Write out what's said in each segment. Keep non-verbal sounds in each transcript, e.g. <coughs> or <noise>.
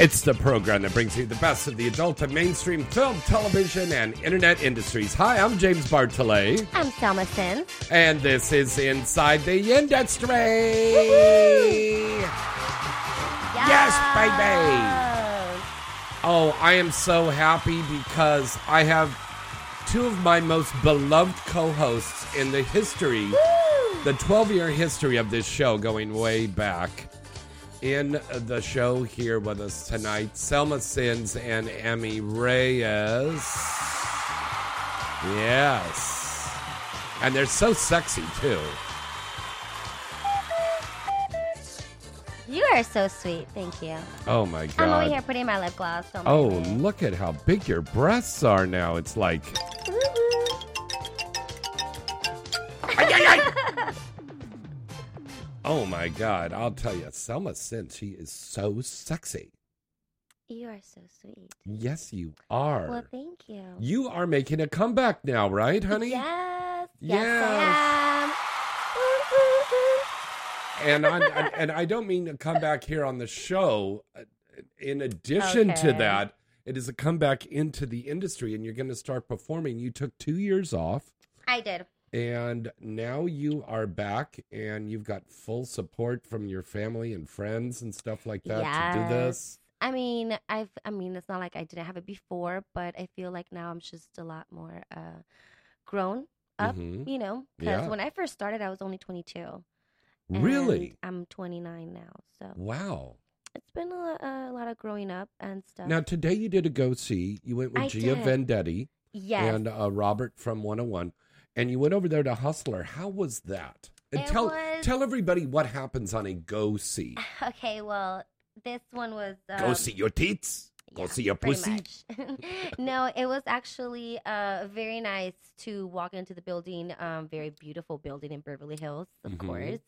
It's the program that brings you the best of the adult and mainstream film, television, and internet industries. Hi, I'm James Bartholet, I'm Selma Sin. and this is Inside the Industry. Yes, baby. Oh, I am so happy because I have two of my most beloved co hosts in the history, the 12 year history of this show going way back. In the show here with us tonight, Selma Sins and Emmy Reyes. Yes. And they're so sexy, too. You are so sweet. Thank you. Oh, my God. I'm over here putting my lip gloss. Don't Oh, look at how big your breasts are now. It's like, oh my God. I'll tell you, Selma Sin, she is so sexy. You are so sweet. Yes, you are. Well, thank you. you are making a comeback now, right, honey? Yes. Yes. Yes, I am. And I and- <laughs> and I don't mean to come back here on the show. In addition to that, it is a comeback into the industry, and you're going to start performing. You took two years off. I did. And now you are back and you've got full support from your family and friends and stuff like that to do this. I mean, I've. I mean, it's not like I didn't have it before, but I feel like now I'm just a lot more uh, grown up. Mhm. You know, because Yeah. when I first started, I was only 22. Really? I'm 29 now, so Wow. it's been a, a lot of growing up and stuff. Now, today you did a go see. You went with I Gia did. Vendetti yes. and uh, Robert from 101. And you went over there to Hustler. How was that? And It tell, was- tell everybody what happens on a go see. <laughs> Okay, well, this one was uh, Go see your teats. Go yeah, see your pussy. <laughs> no, it was actually uh, very nice to walk into the building. Um, very beautiful building in Beverly Hills, of Mhm. course.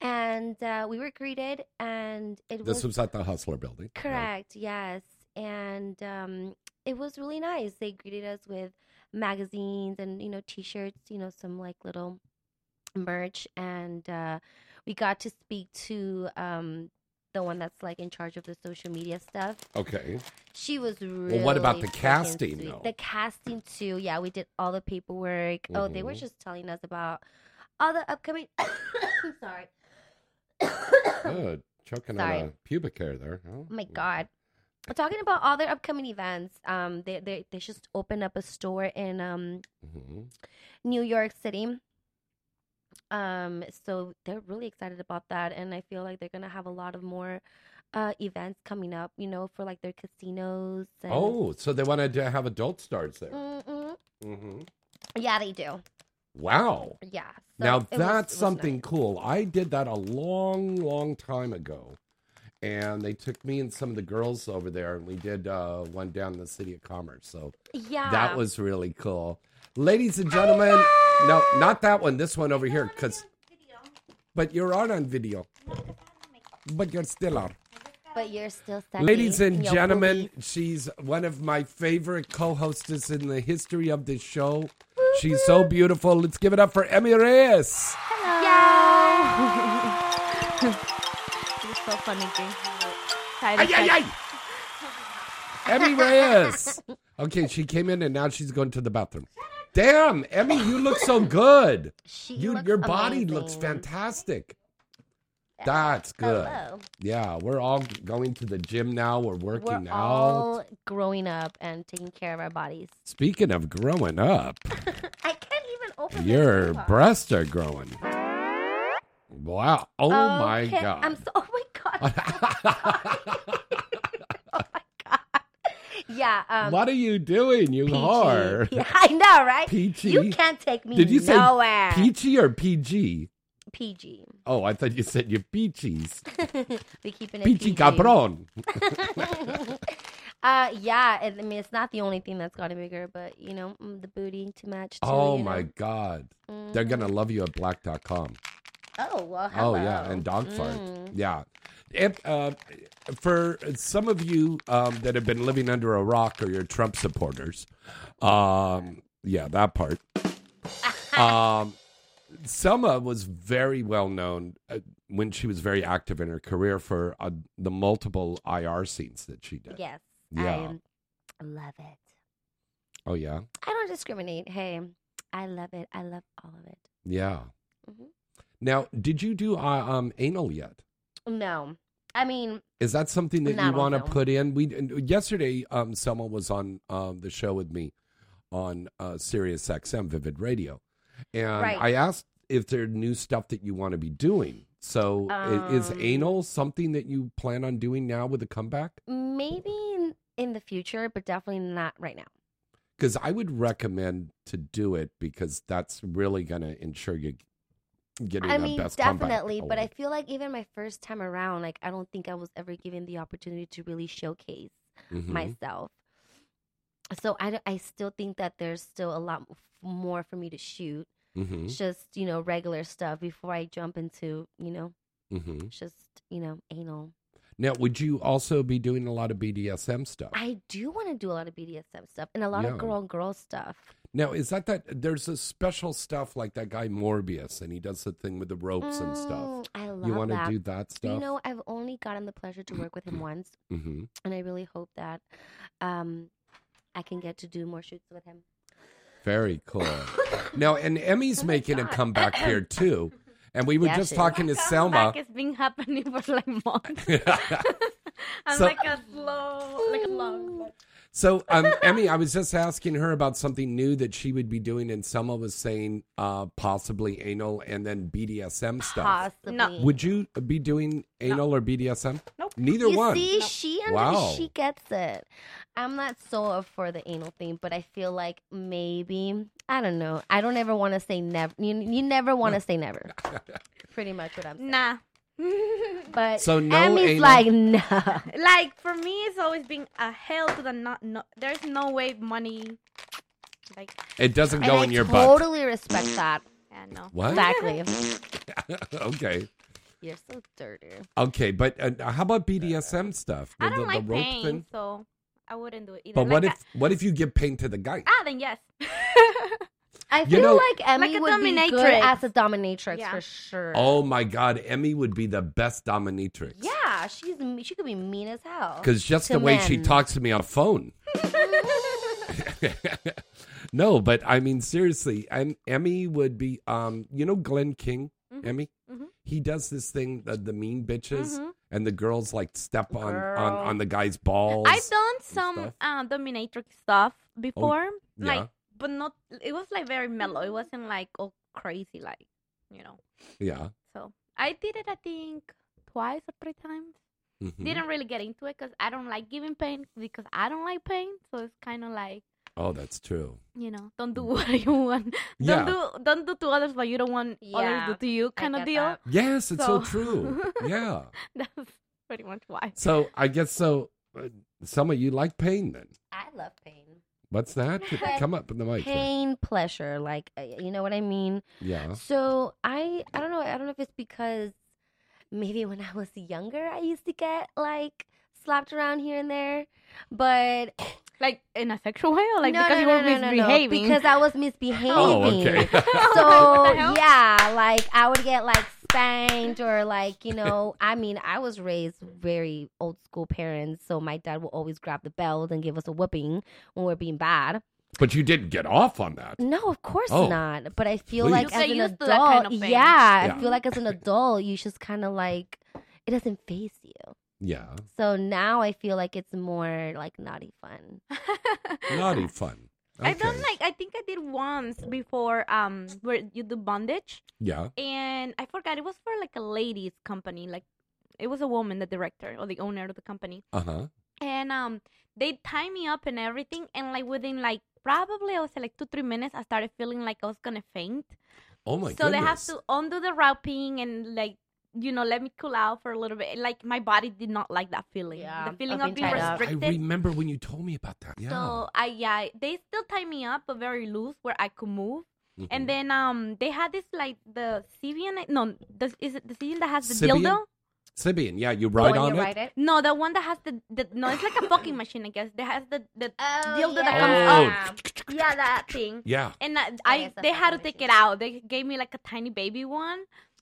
And uh, we were greeted, and it This was was at the Hustler building. right? correct. Yes, and um, it was really nice. They greeted us with magazines and you know T-shirts, you know some like little merch, and uh, we got to speak to um, the one that's like in charge of the social media stuff. Okay. She was really. Well, what about the casting, sweet. though? The casting too. Yeah, we did all the paperwork. Oh, they were Mhm. just telling us about all the upcoming. I'm <coughs> sorry. Good. Choking Sorry. on a pubic hair there. huh? Oh my god. Talking about all their upcoming events. Um, they they they just opened up a store in um Mhm. New York City. Um, so they're really excited about that, and I feel like they're gonna have a lot of more uh events coming up. You know, for like their casinos. And, Oh, so they wanted to have adult stars there. Mm-mm. hmm yeah, they do. Wow. Yeah. so now was- that's was something nice. cool. I did that a long, long time ago. And they took me and some of the girls over there, and we did uh, one down in the City of Commerce. So Yeah. that was really cool. Ladies and gentlemen, no, not that one. This one over here, because. But you're on on video. But you're still on. But you're still sexy. Ladies and gentlemen, boobies. she's one of my favorite co-hostess in the history of this show. She's so beautiful. Let's give it up for Emmy Reyes. So funny, James. Try Ay, ay, ay. Emmy Reyes. <laughs> Okay, she came in and now she's going to the bathroom. Damn, Emmy, you look so good. She You, looks your body looks fantastic. That's good. Hello. Yeah, we're all going to the gym now. We're working We're out. all growing up and taking care of our bodies. Speaking of growing up, <laughs> I can't even open your this. Hold on. breasts are growing. Wow. Oh my God. I'm so. Oh my god. oh my god. Yeah. Um, what are you doing, you PG. whore? Yeah, <laughs> I know, right? Peachy? You can't take me Did you say nowhere. peachy or PG? PG. Oh, I thought you said you peaches. <laughs> we keeping it Peachy PG. cabron. <laughs> Uh, yeah. I mean, it's not the only thing that's gotten bigger, but you know, mm, the booty to match. Too, Oh my know? God. They're going to love you at black.com. Oh well. Oh yeah, and Dogfart. Mm. Yeah. If, uh, for some of you um, that have been living under a rock or you're Trump supporters, um, yeah, that part. <laughs> um, Selma was very well known uh, when she was very active in her career for uh, the multiple IR scenes that she did. Yes. Yeah. I love it. Oh yeah, I don't discriminate. Hey, I love it. I love all of it. yeah. Mhm. Now, did you do uh, um, anal yet? No, I mean, Is that something that you want to put in? We yesterday, um, Selma was on um, the show with me on uh, Sirius XM Vivid Radio, and Right. I asked if there new stuff that you want to be doing. So, i- is Um, anal something that you plan on doing now with a comeback? maybe in, in the future, but definitely not right now. Because I would recommend to do it because that's really going to ensure you getting I mean, best definitely, but I feel like even my first time around, like I don't think I was ever given the opportunity to really showcase Mhm. myself. So I, I still think that there's still a lot more for me to shoot. Mhm. Just you know regular stuff before I jump into you know Mhm. just you know anal. Now, would you also be doing a lot of BDSM stuff? I do want to do a lot of BDSM stuff and a lot Yeah. of girl on girl stuff. Now, is that that there's a special stuff like that guy Morbius, and he does the thing with the ropes and stuff. Mm, I love that. You want to do that stuff? You know, I've only gotten the pleasure to work with him <clears throat> once, hmm and I really hope that um, I can get to do more shoots with him. Very cool. <laughs> now, and Emmy's making a comeback here <clears throat> too, and we were Yeah, just talking to Selma. Comeback has been happening <laughs> for like months. <laughs> I'm So- like a slow, like a long. So, um, Emmy, I was just asking her about something new that she would be doing, and Selma was saying uh, possibly anal and then BDSM stuff. Possibly. Would you be doing anal or BDSM? Nope. Neither you one. see, she under- Wow. she gets it. I'm not so up for the anal thing, but I feel like maybe I don't know. I don't ever want to say never. You, you never want to say never. <laughs> Pretty much what I'm saying. Nah. <laughs> But So no Emmy's anal? like no. like for me, it's always been a hell to the not. No, there's no way money. Like, It doesn't And go I in your butt. totally respect <clears throat> that. yeah, no. What? Exactly. <laughs> okay. You're so dirty. Okay, but uh, how about BDSM stuff? I don't the, like the rope pain, thing? so I wouldn't do it either. But what Like, if what if you give pain to the guy? Ah, then yes. <laughs> I You feel know- like Emmy Like a would be good dominatrix. as a dominatrix Yeah. for sure. Oh my God, Emmy would be the best dominatrix. Yeah, she's she could be mean as hell. Because just To the way she talks to me on the phone. <laughs> no, but I mean seriously, and Emmy would be um, you know Glenn King, Mhm. Emmy? Mhm. He does this thing, the, the mean bitches, Mhm. and the girls like step on, on, Girl. on the guy's balls. I've done some stuff. uh, dominatrix stuff before, yeah. like, but not. It was like very mellow. It wasn't like all crazy, like you know. yeah. So I did it. I think twice or three times. Mhm. Didn't really get into it because I don't like giving pain because I don't like pain. So it's kind of like Oh, that's true. you know, don't do what you want. Yeah. <laughs> Don't do don't do to others what you don't want Yeah, others do to you, kind of deal. that. Yes, it's so, So- true. <laughs> Yeah. That's pretty much why. So I guess so. Uh, some of you like pain then. I love pain. What's that? <laughs> <laughs> Come up in the mic. here. Pain, pleasure, like uh, you know what I mean. Yeah. So I I don't know. I don't know if it's because maybe when I was younger I used to get like slapped around here and there, but <coughs> Like in a sexual way, or like no, because no, you were no, no, no, misbehaving. because I was misbehaving. <laughs> Oh, okay. So What the hell? yeah, like I would get like spanked or like you know. I mean, I was raised very old school parents, so my dad will always grab the belt and give us a whipping when we're being bad. But you didn't get off on that. No, of course Oh. not. But I feel Please. like You as an used adult, to that kind of thing. yeah, Yeah. I feel like as an adult, you just kind of like it doesn't phase you. Yeah. So now I feel like it's more like naughty fun. <laughs> Naughty fun. I done like I think I did once before um where you do bondage Yeah. and I forgot it was for like a ladies company like it was a woman the director or the owner of the company Uh huh. and um they tie me up and everything and like within like probably I would say like two three minutes I started feeling like I was gonna faint Oh my god. so goodness. they have to undo the wrapping and like you know let me cool out for a little bit like my body did not like that feeling Yeah, the feeling of of being being tied up. I restricted remember when you told me about that. Yeah. so I yeah, they still tie me up, but very loose where I could move. Mhm. And then um, they had this like the Sybian. No, the, is it the Sybian that has the Sybian? dildo? Sybian, yeah, you ride When on you it. ride it. No, the one that has the, the no, it's like a fucking machine, I guess. That has the the Oh, dildo that comes Oh. up. Yeah, that thing. Yeah. And uh, Oh, I they had to fucking take it out. They gave me like a tiny baby one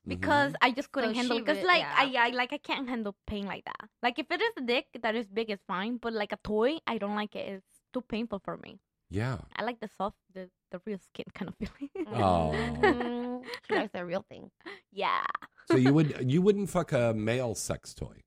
because mm-hmm. I just couldn't So handle it. Because like yeah. I, I like I can't handle pain like that. Like if it is a dick that is big, it's fine. But like a toy, I don't like it. It's too painful for me. Yeah. I like the soft, the the real skin <laughs> kind of feeling. Oh. <laughs> She likes the real thing. yeah. so you would <laughs> you wouldn't fuck a male sex toy?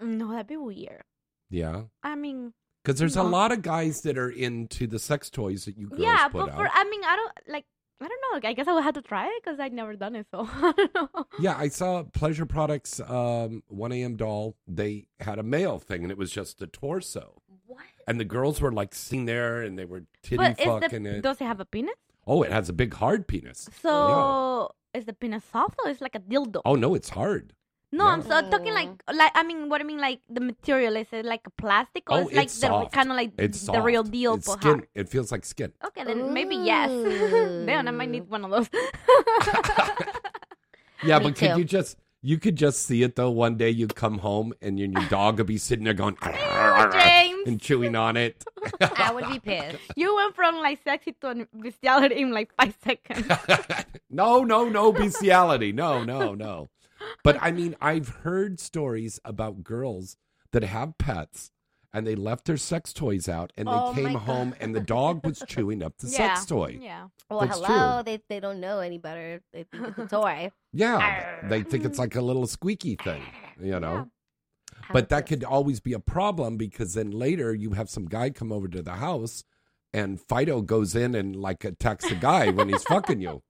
No, that'd be weird. Yeah. I mean, Because there's a lot of guys that are into the sex toys that you girls yeah, put but out. for I mean, I don't like. I don't know. I guess I would have to try it because I'd never done it. So <laughs> I don't know. Yeah, I saw Pleasure Products, um, 1AM doll. They had a male thing, and it was just the torso. What? And the girls were like sitting there, and they were titty But is fucking the it. does it have a penis? Oh, it has a big hard penis. So is the penis soft or is it like a dildo? Oh no, it's hard. No, I'm so talking like like I mean, what I mean like the material is it like a plastic or Oh, it's like it's the soft. kind of like It's the real deal It's skin. hard. It feels like skin. Okay, then maybe yes. <laughs> then I might need one of those. <laughs> Yeah, Me but could too. you just you could just see it though. One day you'd come home and your, your dog would be sitting there going James. and chewing on it. <laughs> I would be pissed. you went from like sexy to bestiality in like five seconds. no, no, no bestiality. No, no, no. But I mean, I've heard stories about girls that have pets and they left their sex toys out and they Oh, came my home and the dog was <laughs> chewing up the yeah. sex toy. Yeah. Well, That's hello. true. They they don't know any better. They think it's a <laughs> toy. Yeah, they think it's like a little squeaky thing, you know. How But that could always be a problem because then later you have some guy come over to the house and Fido goes in and like attacks the guy when he's fucking you.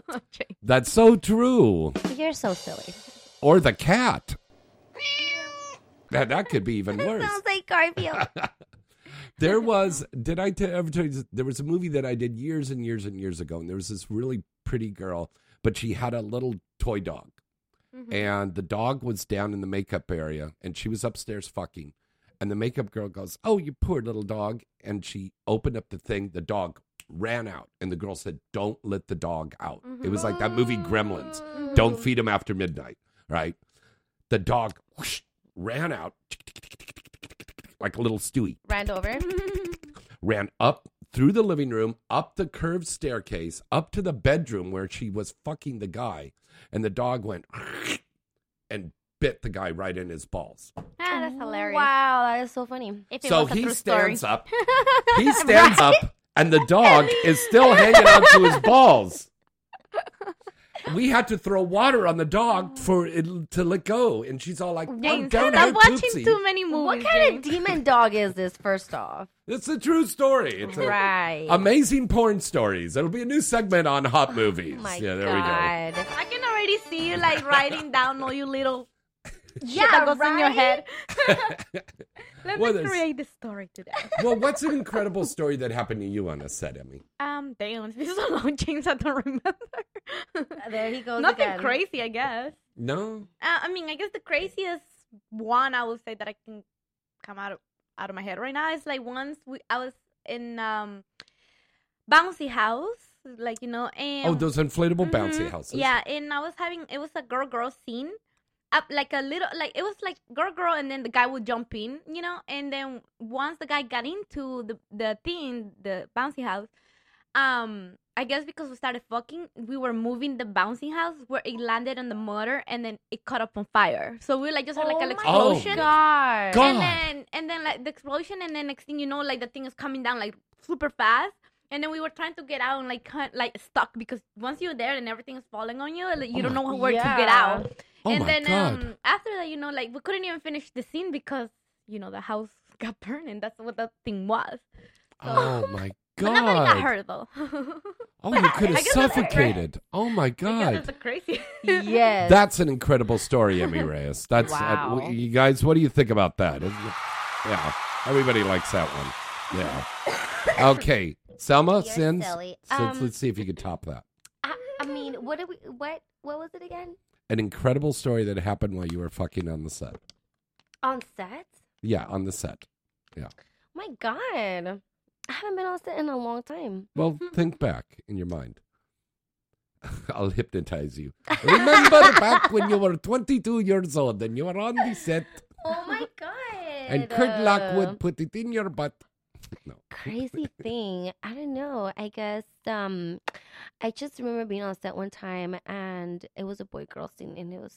<laughs> That's so true. You're so silly. Or the cat. That, that could be even <laughs> worse. Sounds like Garfield. <laughs> There was, did I t- ever tell you, there was a movie that I did years and years and years ago, and there was this really pretty girl, but she had a little toy dog. Mm-hmm. And the dog was down in the makeup area, and she was upstairs fucking. And the makeup girl goes, Oh, you poor little dog. And she opened up the thing, the dog ran out, and the girl said, Don't let the dog out. It was like that movie Gremlins. Don't feed him after midnight, right? The dog whoosh, ran out like a little Stewie Ran over. <laughs> ran up through the living room, up the curved staircase, up to the bedroom where she was fucking the guy, and the dog went <laughs> and bit the guy right in his balls. Ah, that's hilarious. Wow, that is so funny. If it so was a he true story. stands up. He stands up, <laughs> and the <laughs> dog is still hanging on to his <laughs> balls. We had to throw water on the dog for it to let go, and she's all like, oh, James, "Don't stop hurt watching Poopsie." too many movies. What kind of James. demon dog is this? First off, <laughs> It's a true story. It's a, right? Amazing porn stories. It'll be a new segment on hot oh movies. Oh my yeah, there God. We go. I can already see you like writing down all your little <laughs> Yeah, shit that goes in your head. <laughs> Let Well, me there's- create the story today. <laughs> well, what's an incredible story that happened to you on a set, Emmy? Um, damn, it's been so long, James. I don't remember. There he goes Nothing again. crazy, I guess. No. Uh, I mean, I guess the craziest one I would say that I can come out of out of my head right now is like once we I was in um bouncy house, like you know, and Oh, those inflatable bouncy Mhm. houses. Yeah, and I was having it was a girl girl scene. Up like a little like it was like girl girl and then the guy would jump in, you know, and then once the guy got into the the thing, the bouncy house, um I guess because we started fucking, we were moving the bouncing house where it landed on the motor and then it caught up on fire. So we like just had like an my explosion. God. God. And then and then like the explosion and then next thing you know like the thing is coming down like super fast. And then we were trying to get out and like cut, like stuck because once you're there and everything is falling on you, like, you Oh don't know where to get Yeah. out. Oh and my then God. um after that, you know, like we couldn't even finish the scene because you know the house <laughs> got burned and that's what that thing was. oh my <laughs> But nobody got god. hurt though. <laughs> Oh, you could have I guess that's right. suffocated. Oh my I guess god. that's a crazy. Yes. That's an incredible story, Emmy Reyes. That's uh, Wow. w- you guys. What do you think about that? Isn't it- Yeah, everybody likes that one. Yeah. Okay, Selma, You're since, silly. since Um, let's see if you can top that. I, I mean, what do we? What? What was it again? An incredible story that happened while you were fucking on the set. On set? Yeah, on the set. Yeah. My God, I haven't been on set in a long time. Well, mm-hmm. think back in your mind. <laughs> I'll hypnotize you. Remember back when you were 22 years old and you were on the set Oh my God. and Kurt Lockwood put it in your butt. No. <laughs> crazy thing. I don't know. I guess um I just remember being on set one time and it was a boy girl scene and it was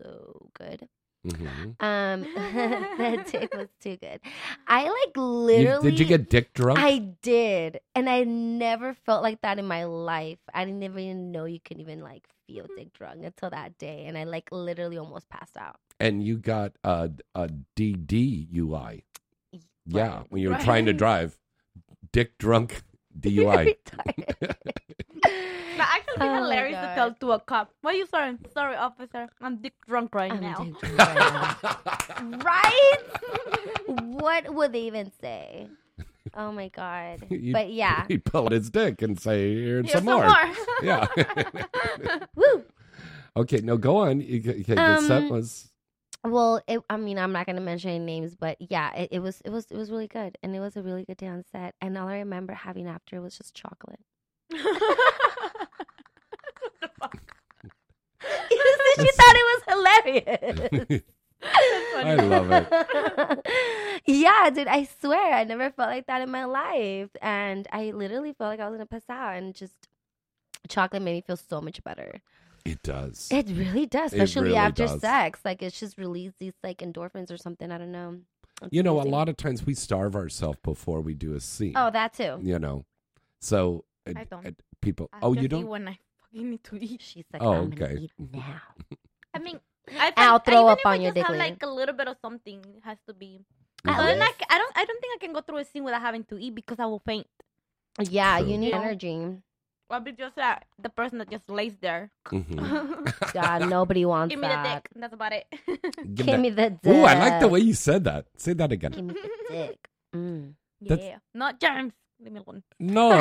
so good. Mhm. Um <laughs> that <laughs> dick was too good. I like You- literally did you get dick drunk? I did. And I never felt like that in my life. I didn't even know you could even like feel dick drunk until that day. And I like literally almost passed out. and you got a, a DDUI. Yeah, when you're Right. trying to drive. Dick drunk <laughs> DUI. That <laughs> actually be Oh my hilarious to tell to a cop. What are you sorry? Sorry, officer. I'm dick drunk right I'm now. dick <laughs> drunk right what would they even say? Oh my god. You- but yeah. He'd pull out his dick and say, here's Here's some more. Yeah. Woo. okay, no, go on. You, okay, the set Um, was. Well, it, I mean, I'm not gonna mention any names, but yeah, it, it was it was it was really good, and it was a really good day on set. And all I remember having after was just chocolate. <laughs> she thought it was hilarious. <laughs> I love it. <laughs> yeah, dude, I swear I never felt like that in my life. And I literally felt like I was gonna pass out and just chocolate made me feel so much better. It does. It really does, especially really after does. sex. Like it's just released these like endorphins or something. I don't know. It's You know, a lot of times we starve ourselves before we do a scene. Oh, that too. You know, so uh, I don't. uh, people. I oh, just you don't. when I fucking need to eat. She's like, Oh, I'm okay. gonna eat <laughs> now. I mean, I I'll throw even up on I your just dick have like a little bit of something has to be. At Other than least- I don't. I don't think I can go through a scene without having to eat because I will faint. Yeah, True. you need energy. I'll be just uh, the person that just lays there. <laughs> Mhm. God, <laughs> nobody wants Give me the that. dick. That's about it. Give Give me the dick. Ooh, I like the way you said that. Say that again. Give me the <laughs> dick. Mm. That's- yeah, not germs. Leave me alone. No,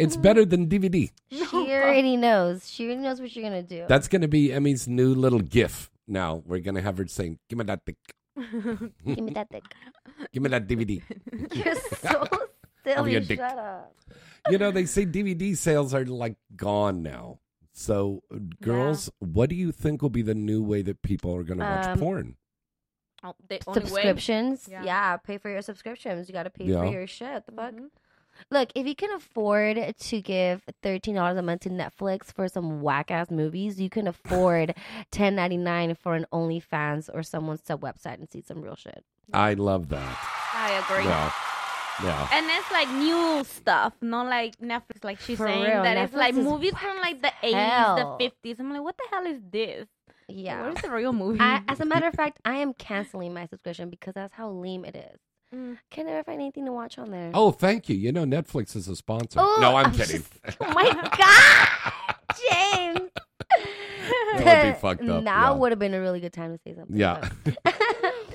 it's better than DVD. She already knows. She already knows what you're gonna do. That's going to be Emmy's new little GIF. Now we're going to have her saying, "Give me that dick. Give me that dick. Give me that DVD." You're so silly. your dick. Shut up. you know, they say DVD sales are like gone now. So, uh, girls, what do you think will be the new way that people are going to watch Um, porn? Oh, the only way. Subscriptions. Yeah. Yeah. pay for your subscriptions. You gotta pay Yeah. for your shit. The fuck. Mhm. Look, if you can afford to give thirteen dollars a month to Netflix for some whack ass movies, you can afford <laughs> ten ninety nine for an OnlyFans or someone's sub website and see some real shit. I love that. I agree. Yeah. Yeah. And it's like new stuff, not like Netflix, like she's For saying real, that it's like is movies from like the as 80s, the 50s. I'm like, what the hell is this? Yeah. Where's the real movie? I, as a matter of <laughs> fact, I am canceling my subscription because that's how lame it is. Mm. Can never find anything to watch on there. Oh, thank you. You know, Netflix is a sponsor. Oh, no, I'm I'm kidding. just- oh my <laughs> god, James! That would be fucked <laughs> up. Now yeah. would have been a really good time to say something. Yeah.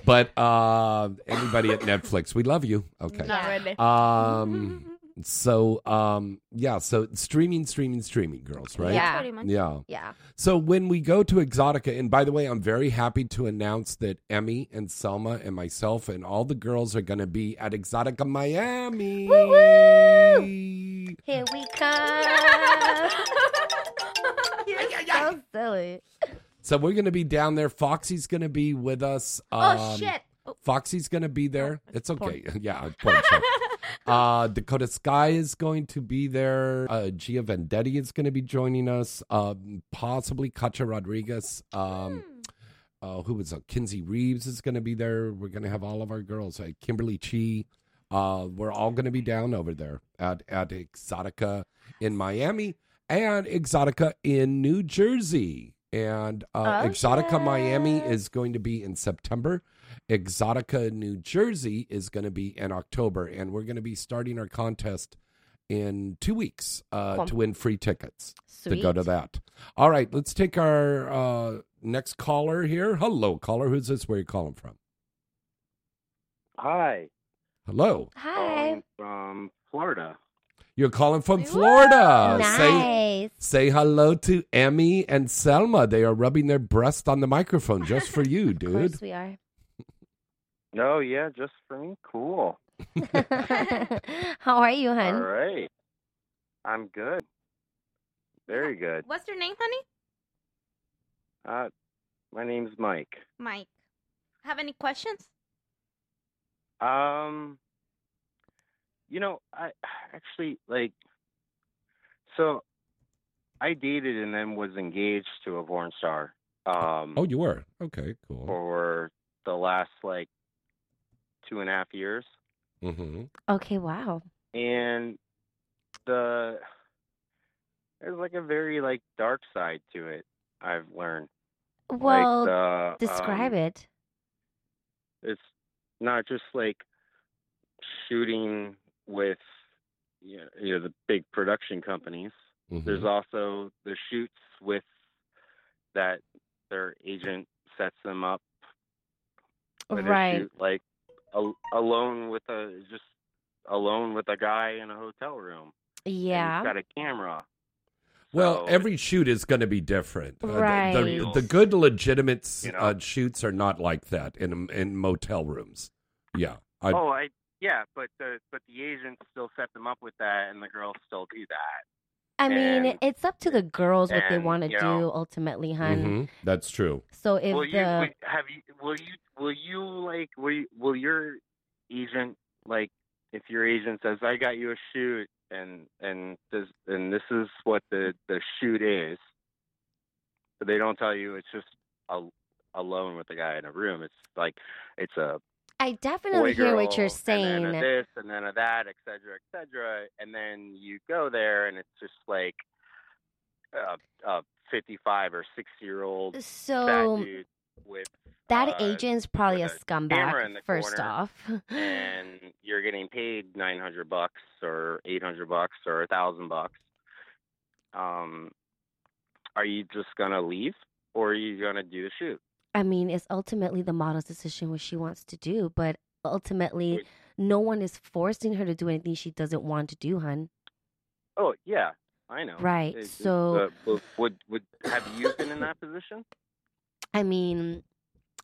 But- But uh, anybody at Netflix, we love you. Okay. Not really. Um. So um. Yeah. So streaming, streaming, streaming, girls. Right. Yeah. Pretty much. Yeah. yeah. So when we go to Exxxotica, and by the way, I'm very happy to announce that Emmy and Selma and myself and all the girls are going to be at Exxxotica Miami. Woo! Here we come. <laughs> You're so silly. So we're going to be down there. Foxy's going to be with us. oh, Um, shit. Oh, Foxy's going to be there. Oh, it's okay. <laughs> yeah, porn show. <laughs> Uh, Dakota Sky is going to be there. Uh, Gia Vendetti is going to be joining us. Um, possibly Kacha Rodriguez. Um, uh, who was it? Kinsey Reeves is going to be there. We're going to have all of our girls. Uh, Kimberly Chi. Uh, we're all going to be down over there at, at Exxxotica in Miami and Exxxotica in New Jersey. And uh, Oh, Exxxotica Miami is going to be in September. Exxxotica New Jersey is going to be in October. And we're going to be starting our contest in two weeks uh, Cool. to win free tickets Sweet. to go to that. All right, let's take our uh, next caller here. Hello, caller. Who's this? Where are you calling from? Hi, Hello. Hi. calling from Florida. You're calling from Florida. Say nice. say hello to Emmy and Selma. They are rubbing their breast on the microphone just for you, <laughs> Of dude. course we are. No, yeah, just for me. Cool. <laughs> <laughs> How are you, All hun? right. I'm good. Very good. What's your name, honey? Uh, my name's Mike. Mike. Have any questions? Um, you know, I <sighs> actually like. So, I dated and then was engaged to a porn star. Um, Oh, you were okay. Cool. for the last like two and a half years. Mm-hmm. Okay, wow. and the there's like a very like dark side to it i've learned Well, like the, describe um, it. it's not just like shooting with you know, you know the big production companies Mm-hmm. there's also the shoots with that their agent sets them up Right. shoot, like al- alone with a just alone with a guy in a hotel room Yeah. got a camera. Well, So every shoot is going to be different. Uh, the- the, Right. the, good legitimate You know? uh, shoots are not like that in in motel rooms. Yeah. I, oh, I yeah, but the but the agents still set them up with that, and the girls still do that. I mean, and- it's up to the girls what they want to do know- ultimately, hun. Mhm, That's true. So if will the you will, have you will you will you like will you, will your agent like if your agent says I got you a shoot and and this and this is what the the shoot is, but they don't tell you it's just a, alone with the guy in a room. It's like it's a I definitely hear what you're saying. And then this and then a that, et cetera, et cetera. And then you go there and it's just like a, a 55 or 60 year old so dude with that uh, agent's probably a a scumbag. First off, <laughs> and you're getting paid 900 bucks or 800 bucks or a thousand bucks. Um, are you just gonna leave or are you gonna do the shoot? I mean, it's ultimately the model's decision what she wants to do, but ultimately, Wait. no one is forcing her to do anything she doesn't want to do, hun. Oh yeah, I know. Right, It's- so- uh, would would have you been in that position? I mean,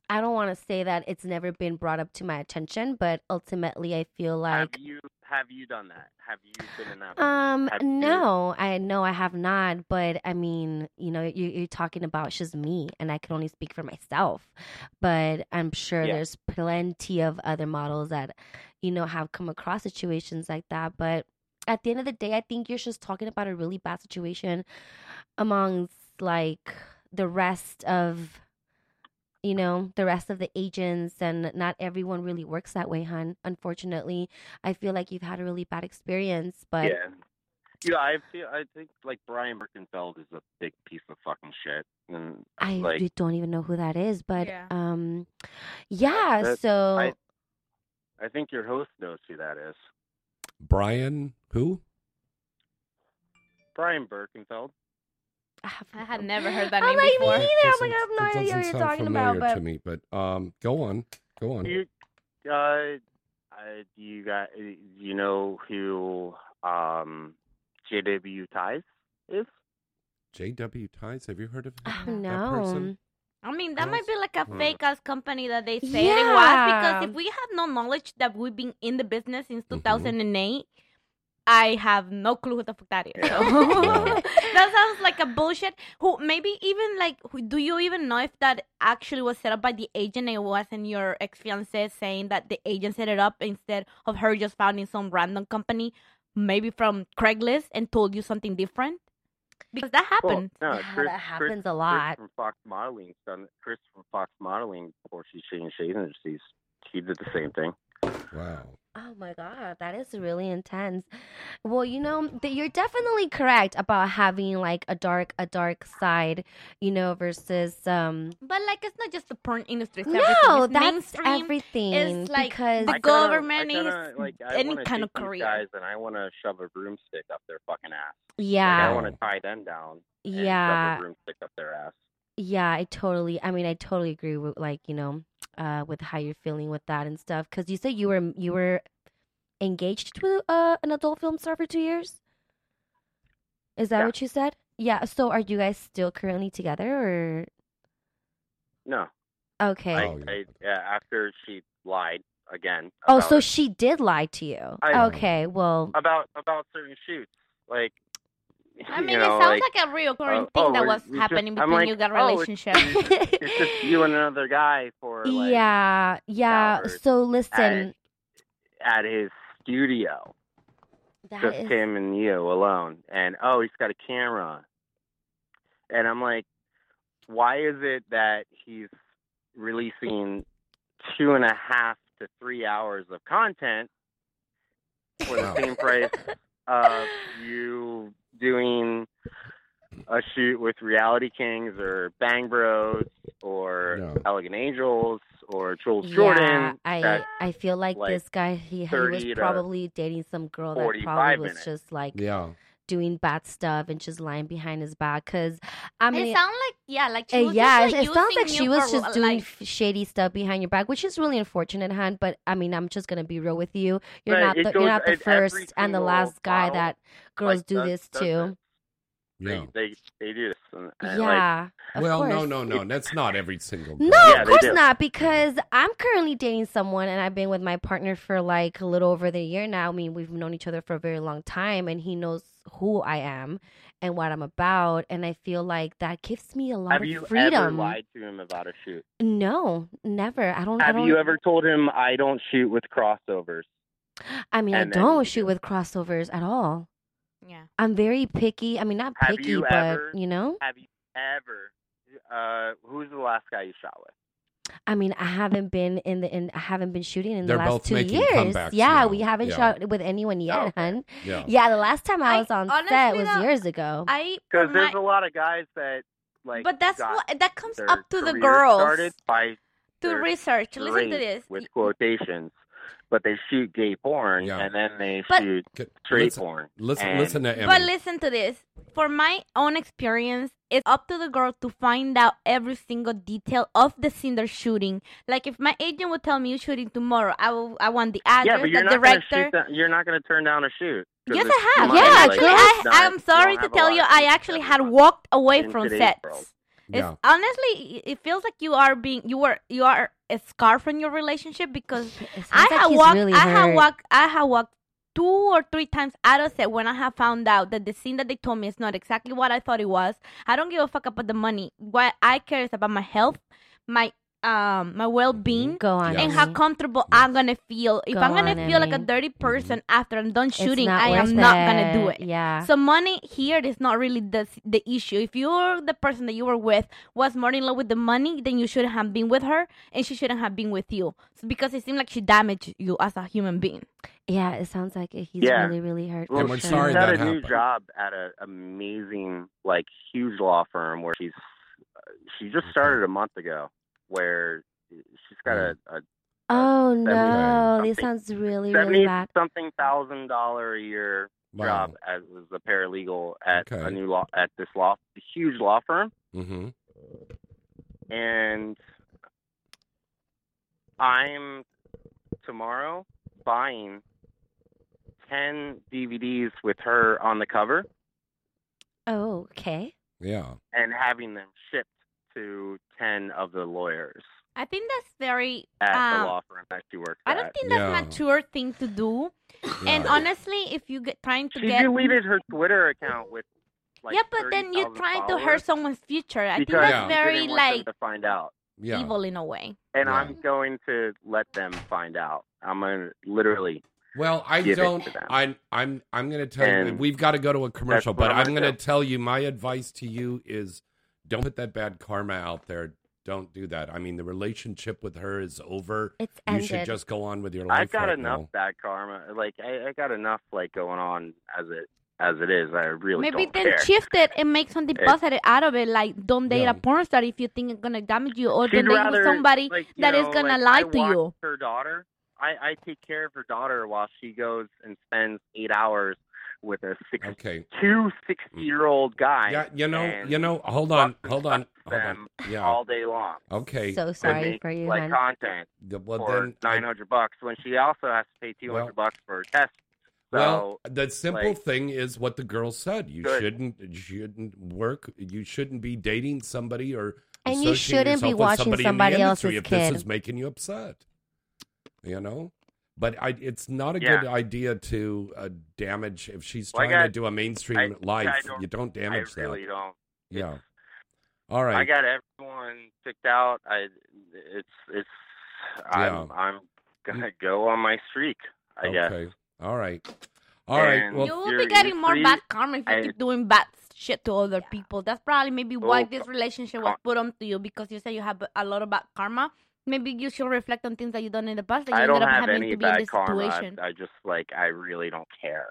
I don't want to say that it's never been brought up to my attention, but ultimately, I feel like have you have you done that? Have you been in that? Um, Have you- no, I know I have not, but I mean, you know, you, you're talking about just me, and I can only speak for myself. But I'm sure Yeah. there's plenty of other models that, you know, have come across situations like that. But at the end of the day, I think you're just talking about a really bad situation amongst like the rest of you know the rest of the agents and not everyone really works that way hun unfortunately i feel like you've had a really bad experience but yeah, yeah. I feel I think like Brian Birkenfeld is a big piece of fucking shit, and i like really don't even know who that is but Yeah. um yeah so I- I think your host knows who that is. Brian, who? Brian Birkenfeld. I had never heard that I'm name like, before. me either. I'm doesn't- like, I have no idea what you're sound talking about, but to me, but um, go on, go on. Do you, uh, uh, do you got? Do you know who um, J.W. Ties is? J.W. Ties. Have you heard of oh that no person? I mean, that Yes. might be like a fake ass company that they say it was because if we have no knowledge that we've been in the business since Mhm. 2008, I have no clue who the fuck that is. Yeah. So. <laughs> that sounds like a bullshit. Who maybe even like who, do you even know if that actually was set up by the agent it wasn't your ex fiance saying that the agent set it up instead of her just founding some random company, maybe from Craigslist and told you something different? Because that Well, happened. no, Yeah, Chris, that happens Chris, a lot. Chris from Fox Modeling done. Chris from Fox Modeling before she changed agencies, he did the same thing. Wow. Oh my god, that is really intense. Well, you know, that you're definitely correct about having like a dark a dark side, you know, versus um But like it's not just the porn industry. It's everything. No, It's that's everything It's like because the I kinda- government kinda, is like, any kind of take career. guys and I want to shove a broomstick up their fucking ass. Like, yeah. I want to tie them down. And Yeah. Shove a broomstick up their ass. Yeah, I totally. I mean, I totally agree with like you know, uh, with how you're feeling with that and stuff. Because you said you were you were engaged to uh, an adult film star for two years. Is that Yeah. what you said? Yeah. So are you guys still currently together or? No. Okay. I, Oh, yeah. I, yeah, after she lied again. oh, so it. she did lie to you. I- okay. Well. about about certain shoots, like. I you mean, know, it sounds like, like, a reoccurring uh, thing oh, that was just- happening I'm between like, you that oh, it's- relationship. it's just you and another guy for <laughs> like yeah. Yeah. So listen. at his studio, That just is. him and you alone, and oh, he's got a camera, and I'm like, why is it that he's releasing two and a half to three hours of content for the <laughs> same price of you doing a shoot with Reality Kings or Bang Bros or No. Elegant Angels or Jules Yeah, Jordan. I I feel like, like, this guy he, he was probably dating some girl that probably was minutes. just like Yeah. Doing bad stuff and just lying behind his back. Cause I mean, it sounds like yeah, like she uh, was yeah, just, like, it sounds like she was for, just doing like, shady stuff behind your back, which is really unfortunate, Han. But I mean, I'm just gonna be real with you. You're But not the, goes you're not the first and the last guy bottle, that girls like, do does- this to. Yeah. They, they they do this. And, and, like, Yeah. of Well, no, course. no, no. That's not every single. No. Yeah, of course not. Because I'm currently dating someone, and I've been with my partner for like a little over the year now. I mean, we've known each other for a very long time, and he knows who I am and what I'm about. And I feel like that gives me a lot have of you freedom. ever lied to him about a shoot? No, never. I don't. I Have don't. you ever told him I don't shoot with crossovers? I mean, I and then don't shoot do? with crossovers at all. yeah. I'm very picky. I mean, not picky, you but ever- you know. Have you ever? Uh, who's the last guy you shot with? I mean, I haven't been in the in. I haven't been shooting in They're the last both two years. comebacks Yeah, now. we haven't Yeah. shot with anyone yet, Oh, hun. Yeah. Yeah, the last time I I- was on set was though, years ago. I Because there's a lot of guys that like. but that's got what that comes up to the girls Started by to research. Listen to this. with quotations, but they shoot gay porn Yeah. and then they But- shoot straight listen, porn. Listen, And- listen to Emmy. But listen to this. For my own experience, it's up to the girl to find out every single detail of the scene they're shooting. Like if my agent would tell me you're shooting tomorrow, I will. I want the Yeah, but you're the not gonna director. shoot. That, you're not gonna turn down a shoot. Yes, I have. Yeah, like, actually, I, I'm sorry to tell you, I actually had walked away from sets. world. It's Yeah. honestly, it feels like you are being you are you are a scar from your relationship because <laughs> I like have he's walked really I have hurt. walked I have walked two or three times out of set when I have found out that the scene that they told me is not exactly what I thought it was. I don't give a fuck about the money. What I care is about my health, my um my well being. Go on, And how Emmy. comfortable I'm gonna feel. If Go I'm gonna on, feel like a dirty person after I'm done shooting, I am worth not gonna do it. Yeah. So money here is not really the the issue. If you're the person that you were with was more in love with the money, then you shouldn't have been with her, and she shouldn't have been with you. So because it seemed like she damaged you as a human being. yeah, it sounds like he's Yeah. really, really hurt. Well, And we're she's sorry got that a new job at an amazing, like, huge law firm where she's she just started a month ago, where she's got a, a Oh no, this sounds really, really seventy bad. something thousand dollar a year Wow. job as a paralegal at Okay. a new law at this law huge law firm, Mm-hmm. and I'm tomorrow buying ten DVDs with her on the cover Oh, okay. Yeah. and having them shipped to ten of the lawyers. I think that's very. at the um, law firm that she works I don't at. think that's Yeah. a mature thing to do. And honestly, if you get trying to She get deleted her Twitter account with like yeah, but then you're trying to hurt someone's future. I think that's Yeah. very didn't want them like to find out. yeah. evil in a way. And Yeah. I'm going to let them find out. I'm gonna literally. Well, I give don't. to them. I, I'm. I'm going to tell you. We've got to go to a commercial, but I'm I'm gonna going to do. tell you. My advice to you is, don't put that bad karma out there. Don't do that. I mean, the relationship with her is over. It's You ended. should just go on with your life. I've got right enough now. bad karma. Like I, I got enough like going on as it as it is. I really Maybe don't then care. shift it and make something It- positive out of it. Like don't date Yeah. a porn star if you think it's gonna damage you, or She'd don't date rather, with somebody like, you that is know, gonna like, lie I to watch you. Her daughter. I, I take care of her daughter while she goes and spends eight hours with a six Okay. two sixty year old guy. Yeah. You know. You know. Hold on. Hold on. Hold on. Yeah. all day long. Okay. So sorry make, for you, like hon. content The- well, for then. Nine hundred bucks when she also has to pay two hundred Well- bucks for a test. So well, the simple like- thing is what the girl said. You Good. shouldn't shouldn't work. You shouldn't be dating somebody or And you shouldn't be watching somebody, somebody in else's if this kid. is making you upset. You know, but I, it's not a Yeah. good idea to uh, damage if she's Well, I trying to do a mainstream I- life. I don't- you don't I damage really that. don't. Yeah. It's- All right. I got everyone picked out. I it's it's Yeah. I'm I'm gonna go on my streak. I guess. okay. All right. All right. And- Well, you will be getting more free. bad karma if you I- keep doing bad shit to other people. That's probably maybe why Well, this relationship was ca- put onto you because you say you have a lot of bad karma. Maybe you should reflect on things that you've done in the past that you I ended don't up have having any to be in bad this karma. I, situation. I just like I really don't care.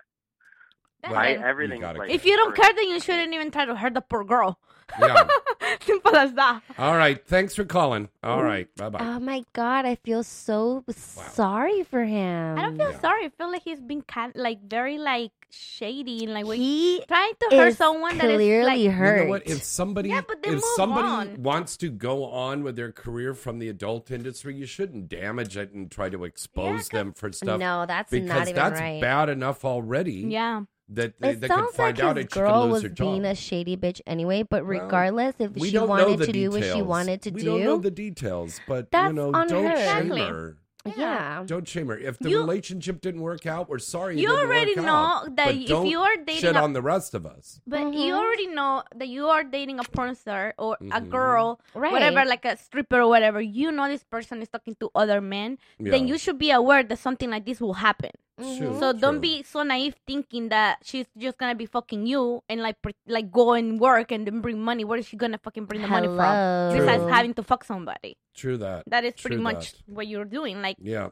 That's Well, I, it. everything's like if you don't care, then you shouldn't even try to hurt the poor girl. yeah. <laughs> Simple as that. All right. Thanks for calling. All mm. right. Bye bye. Oh my god, I feel so sorry for him. I don't feel Yeah. sorry. I feel like he's been kind, like very like shady and like He trying to hurt someone that is clearly like hurt. You know what? If somebody, Yeah, but if somebody on. wants to go on with their career from the adult industry, you shouldn't damage it and try to expose them for stuff. no, that's because not even that's right. bad enough already. yeah. That they, It they could sounds find like out his and she could girl lose was her being a shady bitch anyway. But regardless, if we she don't know wanted the to do what she details. wanted to we do, don't know the details, but you know, on don't her. shame Exactly. her. yeah. Don't shame her. If the You- relationship didn't work out, we're sorry. it You didn't already work know out. that But if don't you are dating shit a- on the rest of us. But you Mhm. already know that you are dating a porn star or a Mhm. girl, Right. whatever, like a stripper or whatever. You know this person is talking to other men. Then Yeah. you should be aware that something like this will happen. True, mm-hmm. So don't be so naive thinking that she's just gonna be fucking you and like pre- like go and work and then bring money. Where is she gonna fucking bring the money from? Hello. Besides having to fuck somebody. True that. That is pretty True much what you're doing. Like, Yeah.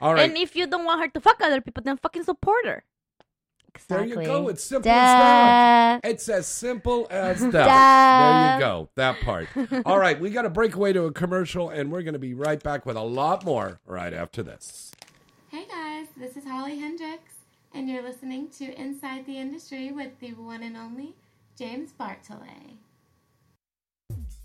All right. and if you don't want her to fuck other people, then fucking support her. there you go. It's simple as that. Duh. It's as simple as <laughs> that. Duh. There you go. That part. <laughs> All right, we got to break away to a commercial, and we're going to be right back with a lot more right after this. Hey guys, this is Holly Hendrix, and you're listening to Inside the Industry with the one and only James Bartholet.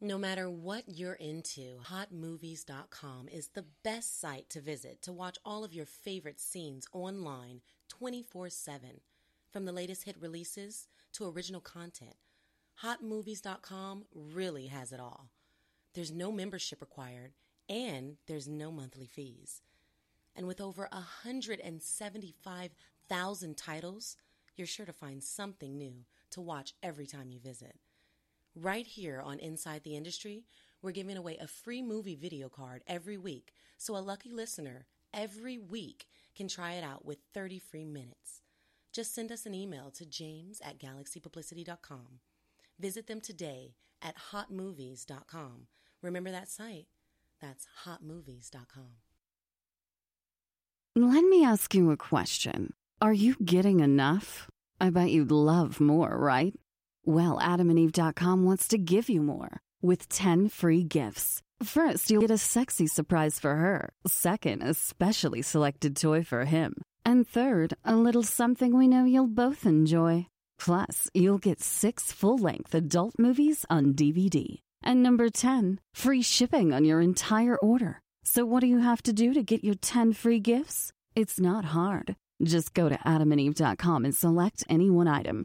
No matter what you're into, hotmovies.com is the best site to visit to watch all of your favorite scenes online 24 7. From the latest hit releases to original content, hotmovies.com really has it all. There's no membership required, and there's no monthly fees. And with over 175,000 titles, you're sure to find something new to watch every time you visit. Right here on Inside the Industry, We're giving away a free movie video card every week, so a lucky listener every week can try it out with 30 free minutes. Just send us an email to james at galaxypublicity.com. Visit them today at hotmovies.com. Remember that site? That's hotmovies.com. Let me ask you a question. Are you getting enough? I bet you'd love more, right? Well, adamandeve.com wants to give you more with 10 free gifts. First, you'll get a sexy surprise for her. Second, a specially selected toy for him. And third, a little something we know you'll both enjoy. Plus, you'll get six full length adult movies on DVD. And number 10, free shipping on your entire order. So, what do you have to do to get your 10 free gifts? It's not hard. Just go to adamandeve.com and select any one item.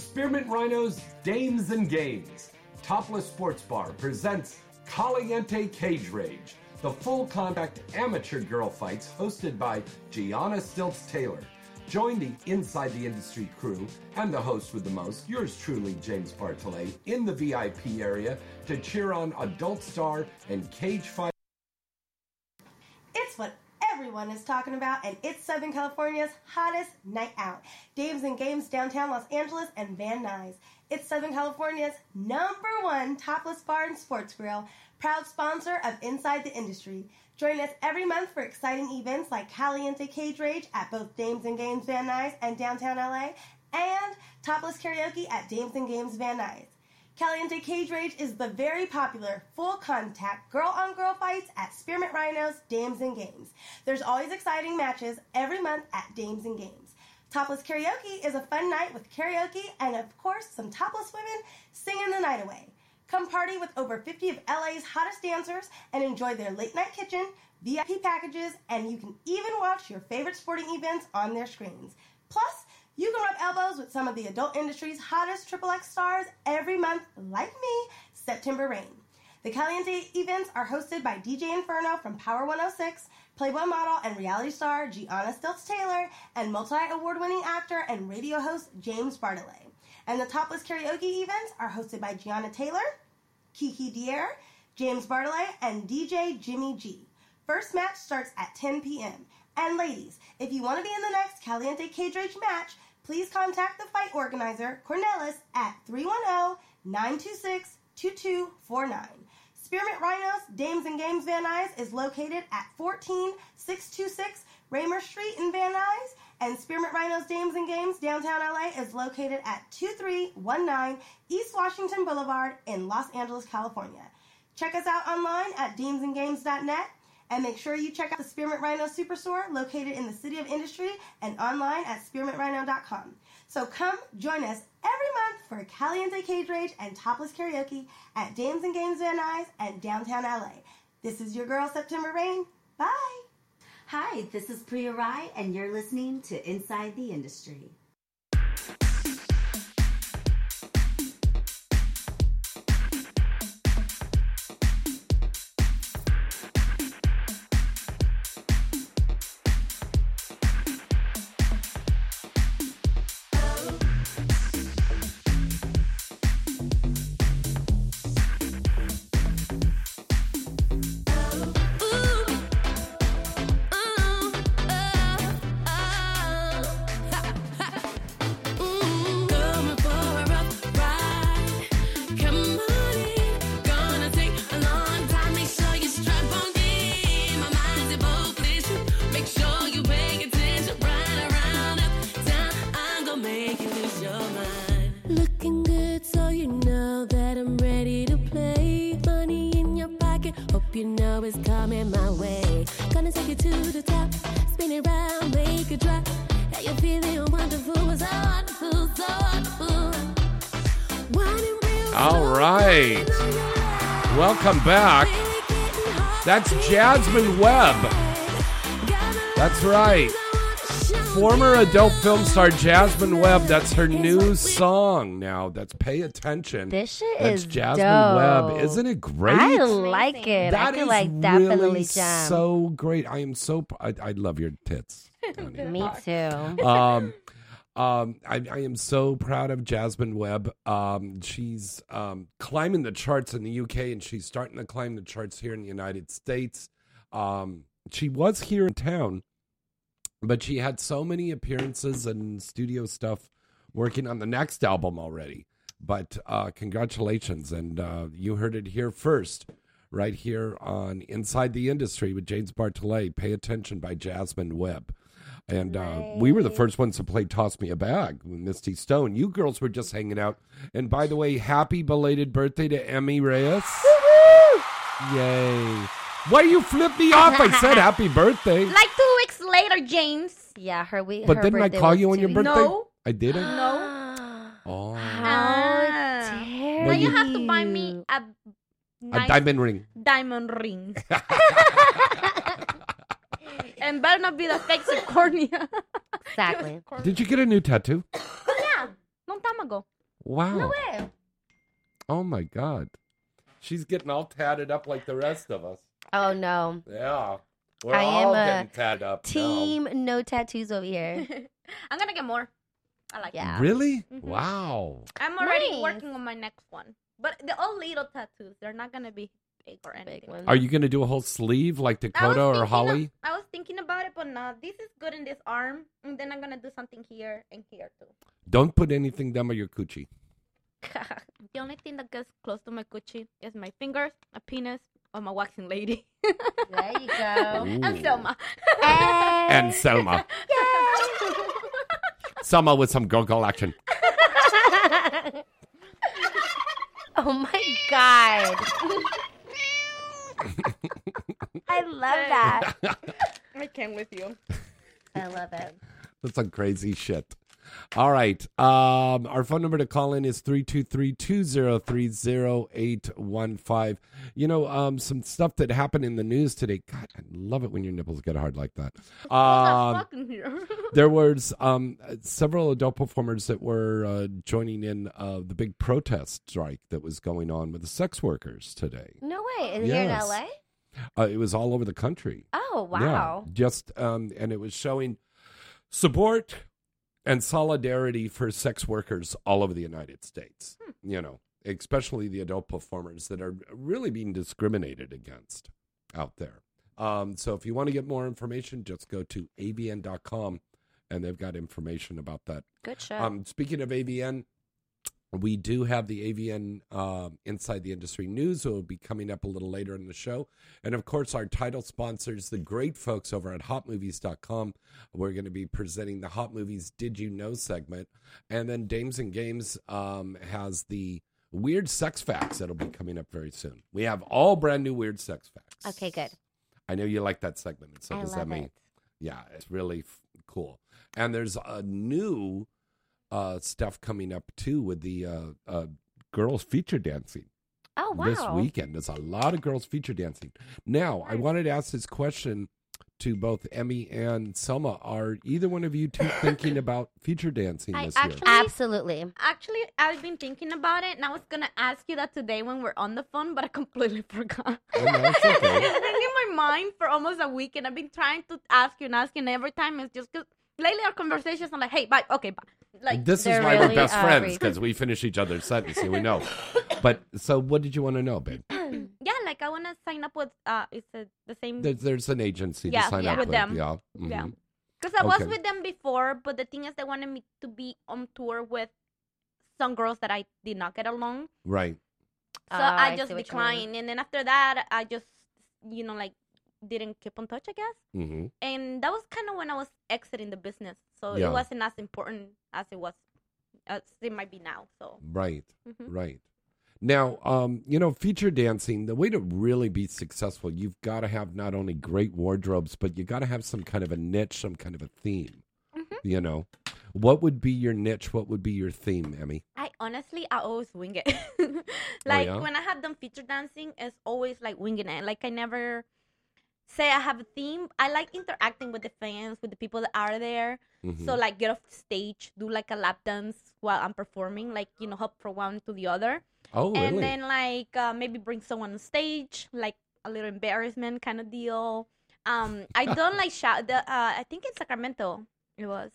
Spearmint Rhinos Dames and Games. Topless Sports Bar presents Caliente Cage Rage, the full contact amateur girl fights hosted by Gianna Stilts Taylor. Join the Inside the Industry crew and the host with the most, yours truly, James Bartholet, in the VIP area to cheer on Adult Star and Cage Fight. It's what everyone is talking about, and it's Southern California's hottest night out. Dames and Games downtown Los Angeles and Van Nuys. It's Southern California's number one topless bar and sports grill, proud sponsor of Inside the Industry. Join us every month for exciting events like Caliente Cage Rage at both Dames and Games Van Nuys and downtown LA, and topless karaoke at Dames and Games Van Nuys. Caliente Cage Rage is the very popular full contact girl on girl fights at Spearmint Rhinos, Dames and Games. There's always exciting matches every month at Dames and Games. Topless Karaoke is a fun night with karaoke and, of course, some topless women singing the night away. Come party with over 50 of LA's hottest dancers and enjoy their late night kitchen, VIP packages, and you can even watch your favorite sporting events on their screens. Plus, you can rub elbows with some of the adult industry's hottest XXX stars every month, like me, September Rain. The Caliente events are hosted by DJ Inferno from Power 106, Playboy model and reality star Gianna Stilts Taylor, and multi award winning actor and radio host James Bartholet. And the topless karaoke events are hosted by Gianna Taylor, Kiki Daire, James Bartholet, and DJ Jimmy G. First match starts at 10 p.m. And ladies, if you want to be in the next Caliente Cage Rage match, please contact the fight organizer, Cornelis, at 310-926-2249. Spearmint Rhinos, Dames and Games Van Nuys is located at 14626 Raymer Street in Van Nuys, and Spearmint Rhinos Dames and Games downtown LA is located at 2319 East Washington Boulevard in Los Angeles, California. Check us out online at damesandgames.net and make sure you check out the Spearmint Rhino Superstore located in the City of Industry and online at spearmintrhino.com. So come join us every month for Caliente Cage Rage and Topless Karaoke at Dames and Games Van Nuys and downtown LA. This is your girl, September Rain. Bye. Hi, this is Priya Rai, and you're listening to Inside the Industry. Winding real All right. Welcome back. That's Jasmine Webb. That's right. Former adult film star Jasmine Webb. That's her new song now. That's Pay Attention. This shit That's is Jasmine dope. Webb. Isn't it great? I like it. That I is like definitely really jam. so great. I am so. I, I love your tits. <laughs> Me too. um, um, I, I am so proud of Jasmine Webb. Um, she's um, climbing the charts in the UK, and she's starting to climb the charts here in the United States. Um, she was here in town, but she had so many appearances and studio stuff working on the next album already. But uh, congratulations, and uh, you heard it here first, right here on Inside the Industry with James Bartholet. Pay attention by Jasmine Webb. And uh, we were the first ones to play Toss Me a Bag with Misty Stone. You girls were just hanging out. And by the way, happy belated birthday to Emmy Reyes. Yay. Why you flip me off? I said <laughs> happy birthday. Like two weeks later, James. Yeah, her week. But her didn't I call you on your birthday? No. I didn't? <gasps> No. Oh. Ah. dare Well, now you you- have to buy me a A diamond ring. diamond ring. <laughs> <laughs> and better not be the fake <laughs> zirconia. <laughs> Exactly. Did you get a new tattoo? yeah, long time ago. Wow. No way. Oh my God. She's getting all tatted up like the rest of us. Oh no. Yeah. We're I am all a getting tatted up. now. Team no tattoos over here. <laughs> I'm gonna get more. I like Yeah. Really? Mhm. Wow. I'm already Nice. working on my next one. But the all little tattoos, they're not gonna be big or anything. Are you going to do a whole sleeve like Dakota or Holly? of- I was thinking about it, but no, this is good in this arm, and then I'm gonna do something here and here too. Don't put anything down by your coochie. <laughs> the only thing that gets close to my coochie is my fingers, a penis, or my waxing lady. <laughs> There you go. and Ooh. Selma. And Selma. <laughs> Selma with some girl girl action. oh my god. I love that. <laughs> I came with you. I love it. <laughs> That's some crazy shit. All right. Um, our phone number to call in is 323-203-0815. You know, um, some stuff that happened in the news today. God, I love it when your nipples get hard like that. <laughs> Um, <laughs> there was um, several adult performers that were uh, joining in uh, the big protest strike that was going on with the sex workers today. No way. Is it here in LA? Uh, it was all over the country. Oh Yeah, wow. just um, and it was showing support and solidarity for sex workers all over the United States. You know, especially the adult performers that are really being discriminated against out there. Um, so if you want to get more information, just go to avn.com and they've got information about that. Good show. Um, speaking of AVN, we do have the AVN um, Inside the Industry news. It will be coming up a little later in the show. And of course, our title sponsors, the great folks over at hotmovies.com. We're going to be presenting the Hot Movies Did You Know segment. And then Dames and Games um, has the Weird Sex Facts that'll be coming up very soon. We have all brand new Weird Sex Facts. okay, good. I know you like that segment. So I does love mean? it. Yeah, it's really f- cool. And there's a new uh, stuff coming up too with the uh, uh, girls feature dancing Oh wow. this weekend. There's a lot of girls feature dancing. Now, I wanted to ask this question to both Emmy and Selma. Are either one of you two <coughs> thinking about feature dancing I this year? Absolutely. Actually, I've been thinking about it, and I was gonna ask you that today when we're on the phone, but I <laughs> completely forgot. Oh, no, it's okay. <laughs> it's been in my mind for almost a week, and I've been trying to ask you and ask you, and every time it's just because lately our conversations are like, "Hey, bye, okay, bye." Like this is they're why we're best uh, friends because we finish each other's sentences. We know. <laughs> But so, what did you want to know, babe? <clears throat> yeah, like I want to sign up with uh, it's uh, the same There's, there's an agency Yeah, to sign yeah. up with with. them. Yeah. Yeah. mhm. Because I was with them before, but the thing is, they wanted me to be on tour with some girls that I did not get along. Right. So Ah, I I just see what you mean. declined. And then after that, I just, you know, like didn't keep in touch, I guess. hmm And that was kind of when I was exiting the business. So Yeah. it wasn't as important as it was, as it might be now. So, Right. Mhm. Right. Now, um, you know, feature dancing, the way to really be successful, you've got to have not only great wardrobes, but you got to have some kind of a niche, some kind of a theme. Mm-hmm. You know, what would be your niche? What would be your theme, Emmy? I honestly, I always wing it. <laughs> like yeah? when I have done feature dancing, it's always like winging it. Like I never say I have a theme. I like interacting with the fans, with the people that are there. So Mhm. like get off stage, do like a lap dance while I'm performing, like you know, hop from one to the other. Oh, and really? then like uh, maybe bring someone on stage, like a little embarrassment kind of deal. Um, I <laughs> don't like shout. The uh, I think in Sacramento it was.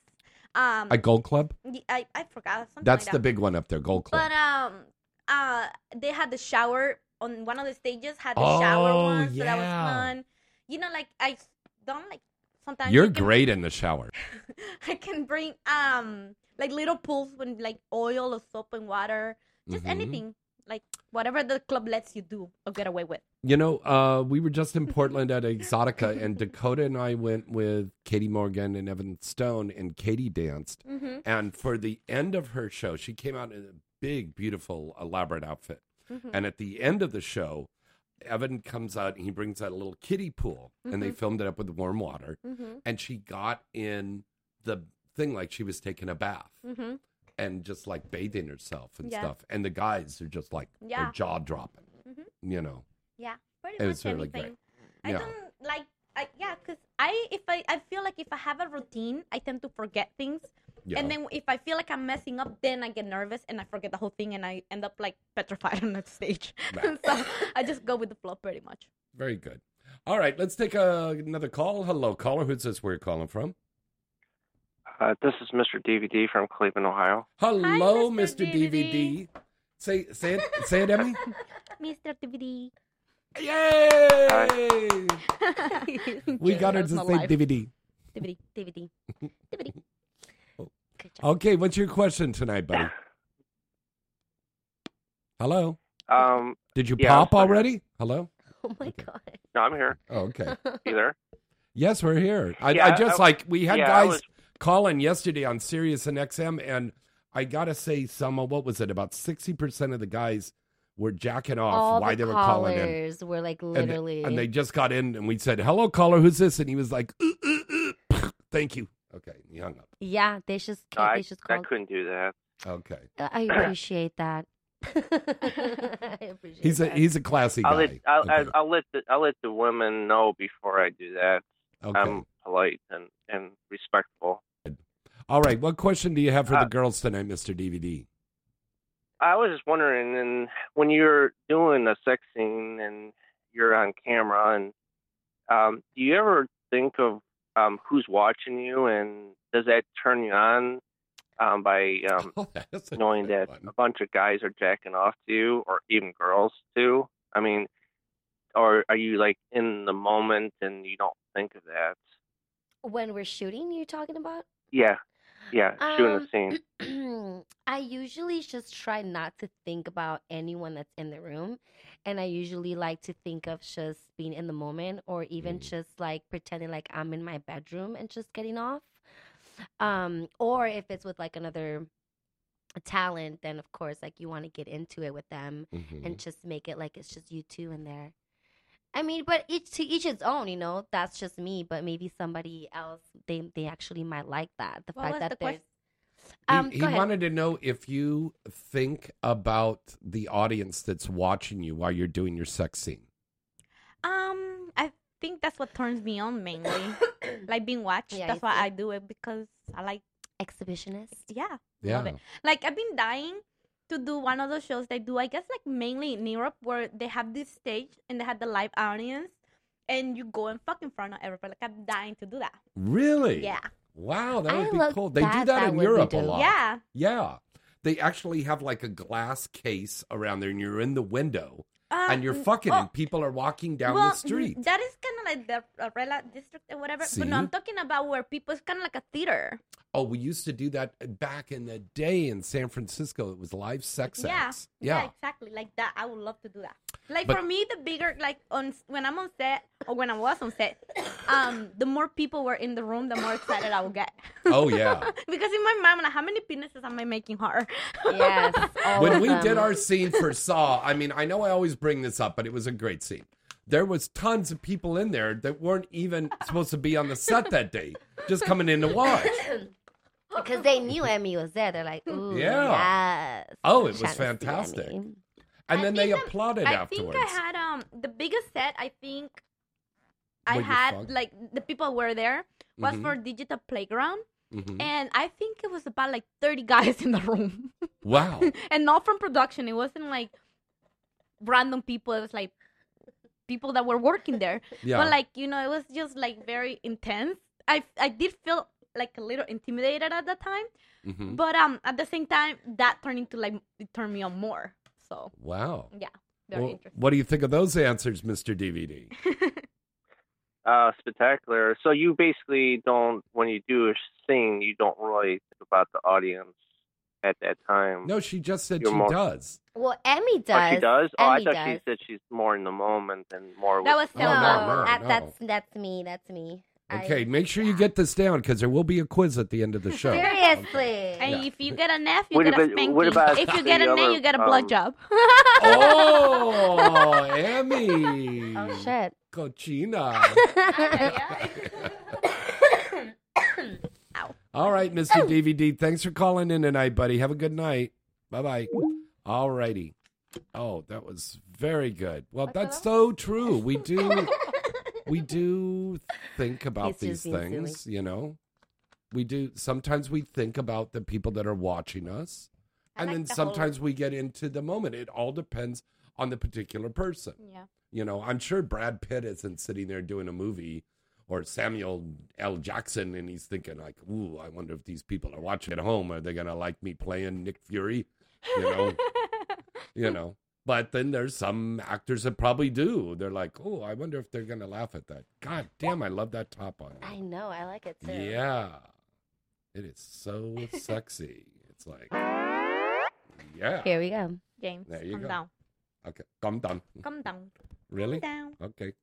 Um, A Gold Club? I I forgot something. That's like the that. big one up there, Gold Club. But um, uh, they had the shower on one of the stages. Had the shower Oh, one, so that was fun. You know, like I don't like sometimes You're you can- great in the shower. <laughs> I can bring um like little pools when like oil or soap and water, just Mhm. anything like whatever the club lets you do or get away with. You know, uh, we were just in Portland at Exxxotica, and Dakota and I went with Katie Morgan and Evan Stone, and Katie danced. Mhm. And for the end of her show, she came out in a big, beautiful, elaborate outfit. Mhm. And at the end of the show, Evan comes out and he brings out a little kiddie pool, and they Mhm. filmed it up with warm water. Mhm. And she got in the thing like she was taking a bath Mhm. and just like bathing herself and Yeah. stuff. And the guys are just like, Yeah. their jaw dropping, Mhm. you know. Yeah, pretty It was really anything. great. I Yeah. don't like I yeah, cause I if I I feel like if I have a routine, I tend to forget things. Yeah. And then if I feel like I'm messing up, then I get nervous and I forget the whole thing and I end up like petrified <laughs> on that stage. Right. <laughs> so I just go with the flow pretty much. Very good. All right, let's take a, another call. Hello, caller. Who's this? Where you're calling from? Uh, this is Mr. DVD from Cleveland, Ohio. Hello, Mr. DVD. Say say it, say it, Emmy. <laughs> Mr. DVD. Yay! We got her to say live. DVD. DVD. DVD. DVD. Okay, what's your question tonight, buddy? Hello. Um, Did you yeah, I was pop already? Hello. Oh my god. no, I'm here. Oh, okay. You there? Yes, we're here. I, Yeah, I just I- like we had yeah, I guys was- calling yesterday on Sirius and XM, and I gotta say, some of what was it? About sixty percent of the guys were jacking off All why the they were calling in. callers were like And- literally. and, they just got in, and we said, "Hello, caller, who's this?" And he was like, "Uh, uh, uh." "Thank you." Okay, he hung up. yeah, they just No, I, they just I couldn't do that. Okay, I <coughs> appreciate that. <laughs> I appreciate he's a that. he's a classy guy. I'll let I'll, Okay. I'll, I'll let the I'll let the women know before I do that. Okay. I'm polite and and respectful. All right, what question do you have for Uh, the girls tonight, Mister DVD? I was just wondering, and when you're doing a sex scene and you're on camera, and um, do you ever think of um, who's watching you, and does that turn you on um, by um, <laughs> Oh, knowing that one. a bunch of guys are jacking off to you, or even girls too? I mean, or are you like in the moment and you don't think of that? when we're shooting, you're talking about? Yeah, yeah, shooting a Um, scene. <clears throat> I usually just try not to think about anyone that's in the room. And I usually like to think of just being in the moment or even just like pretending like I'm in my bedroom and just getting off. Um, or if it's with like another talent, then of course, like you want to get into it with them Mhm. and just make it like it's just you two in there. I mean, but each to each its own, you know. That's just me, but maybe somebody else they they actually might like that. The What fact that the there's question? um, he he wanted to know if you think about the audience that's watching you while you're doing your sex scene. Um, I think that's what turns me on mainly, <coughs> like being watched. Yeah, that's you why see? I do it because I like exhibitionist. Yeah, Yeah. love it. Like I've been dying to do one of those shows they do. I guess like mainly in Europe where they have this stage and they have the live audience, and you go and fuck in front of everybody. Like I'm dying to do that. Really? Yeah. Wow, that I would be look- cool. They do that- that, that in Europe a lot. Yeah. Yeah. They actually have like a glass case around there and you're in the window Uh, and you're fucking well- and people are walking down well, the street. That is kind of like the Arela district or whatever. But no, I'm talking about where people. It's kind of like a theater. Oh, we used to do that back in the day in San Francisco. It was live sex Yeah, acts. yeah, Yeah. exactly. Like that, I would love to do that. Like But- for me, the bigger like on when I'm on set or when I was on set, um, the more people were in the room, the more excited I would get. Oh, yeah. <laughs> because in my mind, I'm like, how many penises am I making her? Yes. <laughs> when we did our scene for Saw, I mean, I know I always bring this up, but it was a great scene. There was tons of people in there that weren't even supposed to be on the set that day, just coming in to watch. because they knew Emmy was there. They're like, ooh, Yeah. yes. Oh, it was Trying to see fantastic. And then they think I'm- applauded I think I had um the biggest set. I think I had like the people were there was Mhm. for Digital Playground, Mhm. and I think it was about like thirty guys <laughs> in the room, Wow. <laughs> and not from production. It wasn't like random people. It was like people that were working there. Yeah. But like you know, it was just like very intense. I I did feel like a little intimidated at that time, Mhm. but um at the same time that turned into like it turned me on more. So Wow. yeah, very Well, interesting. what do you think of those answers, Mr. DVD? <laughs> Uh, spectacular. So you basically don't, when you do a sing, you don't really think about the audience at that time. No, she just said You're she more- does. Well, Emmy does. Oh, she does. Oh, I thought does. she said she's more in the moment and more. That with was No, no, no, no, that- no. that's that's me. That's me. I- Okay, make sure you get this down because there will be a quiz at the end of the show. Seriously. And Yeah. if you get an F, you What get a about- spanking. what about if you get an A, other, you get a um, blowjob. <laughs> Oh, Emmy. Oh shit. Cochina. <laughs> All right, Mr. DVD. Thanks for calling in tonight, buddy. Have a good night. Bye bye. All righty. Oh, that was very good. Well, that's so true. We do <laughs> we do think <laughs> about He's these being silly. things, you know. We do sometimes we think about the people that are watching us. I And like then the whole- sometimes we get into the moment. It all depends on the particular person. Yeah. You know, I'm sure Brad Pitt isn't sitting there doing a movie or Samuel L. Jackson and he's thinking like, ooh, I wonder if these people are watching at home. Are they gonna like me playing Nick Fury? You know. <laughs> you know. But then there's some actors that probably do. They're like, oh, I wonder if they're gonna laugh at that. God damn, I love that top on. I know. I like it too. Yeah. It is so <laughs> sexy. It's like Yeah. Here we go. James, There you calm go. down. Okay. Calm down. Calm down. Really? Calm down. Okay.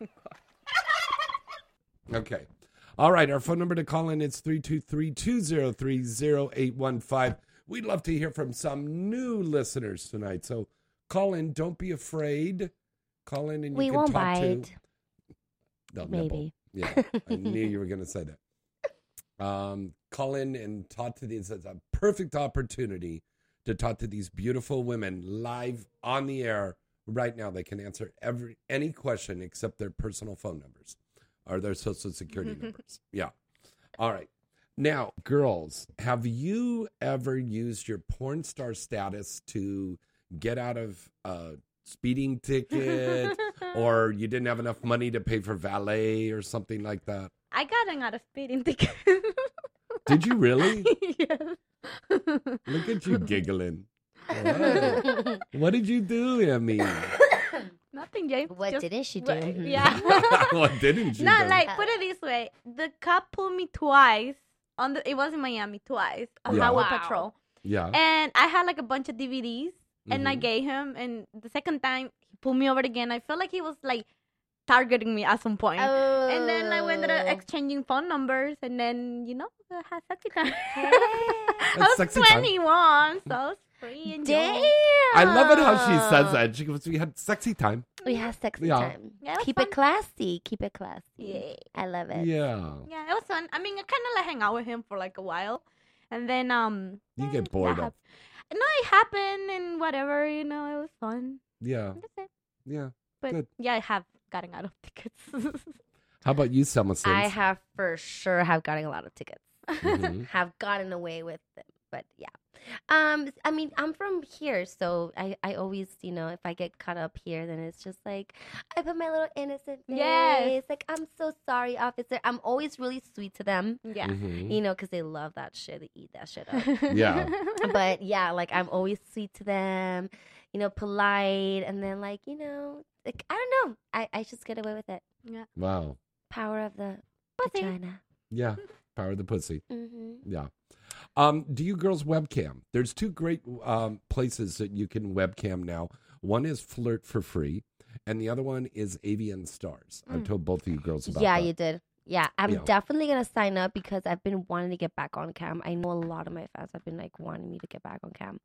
<laughs> Okay. All right. Our phone number to call in is 323 203 0815. We'd love to hear from some new listeners tonight. So call in. Don't be afraid. Call in and you We can won't talk bite. to. They'll Maybe. nibble. Yeah. I <laughs> knew you were going to say that. Um, call in and talk to these. It's a perfect opportunity to talk to these beautiful women live on the air right now. They can answer every any question except their personal phone numbers or their social security <laughs> numbers. Yeah. All right. Now, girls, have you ever used your porn star status to get out of a speeding ticket <laughs> or you didn't have enough money to pay for valet or something like that? I got an out of speeding <laughs> ticket. Did you really? <laughs> yes. Look at you giggling. What, what did you do, Emmy? <coughs> Nothing, James. What Just- didn't she do? what-. Yeah. what didn't you no, do? like put it this way: the cop pulled me twice on the. It was in Miami twice on Yeah. highway Wow. patrol, yeah. and I had like a bunch of DVDs, and I Mhm. gave him. And the second time he pulled me over again. I felt like he was like targeting me at some point. And then I went Oh. to exchanging phone numbers, and then you know, I had sexy time. <laughs> I That's was sexy time. 21, so I was free Damn. I love it how she says that. She goes, "We had sexy time." We had sexy Yeah. time. Yeah, it was Keep it classy. Keep it classy. Yeah. I love it. Yeah. Yeah, it was fun. I mean, I kind of like hang out with him for like a while, and then um, You get bored that of. hap- no, it happened and whatever. You know, it was fun. Yeah. That's it. Yeah. But Good. yeah, I have gotten out of <laughs> tickets. How about you, Selma Sins? I have for sure have gotten a lot of tickets. Mhm. <laughs> have gotten away with them. But yeah. Um I mean, I'm from here, so I I always, you know, if I get caught up here, then it's just like I put my little innocent face. Yes. Like, I'm so sorry, officer. I'm always really sweet to them. Yeah. Mhm. You know, because they love that shit. They eat that shit up. <laughs> Yeah. <laughs> but yeah, like I'm always sweet to them, you know, polite, and then like you know, like I don't know, I I just get away with it. Yeah. Wow. Power of the vagina. Yeah. <laughs> Power of the pussy. Mm-hmm. Yeah. Um, do you girls webcam? There's two great um, places that you can webcam now. One is Flirt for free, and the other one is AVN Stars. I've Mm. told both of you girls about Yeah, that. you did. Yeah, I'm Yeah. definitely gonna sign up because I've been wanting to get back on cam. I know a lot of my fans have been like wanting me to get back on cam.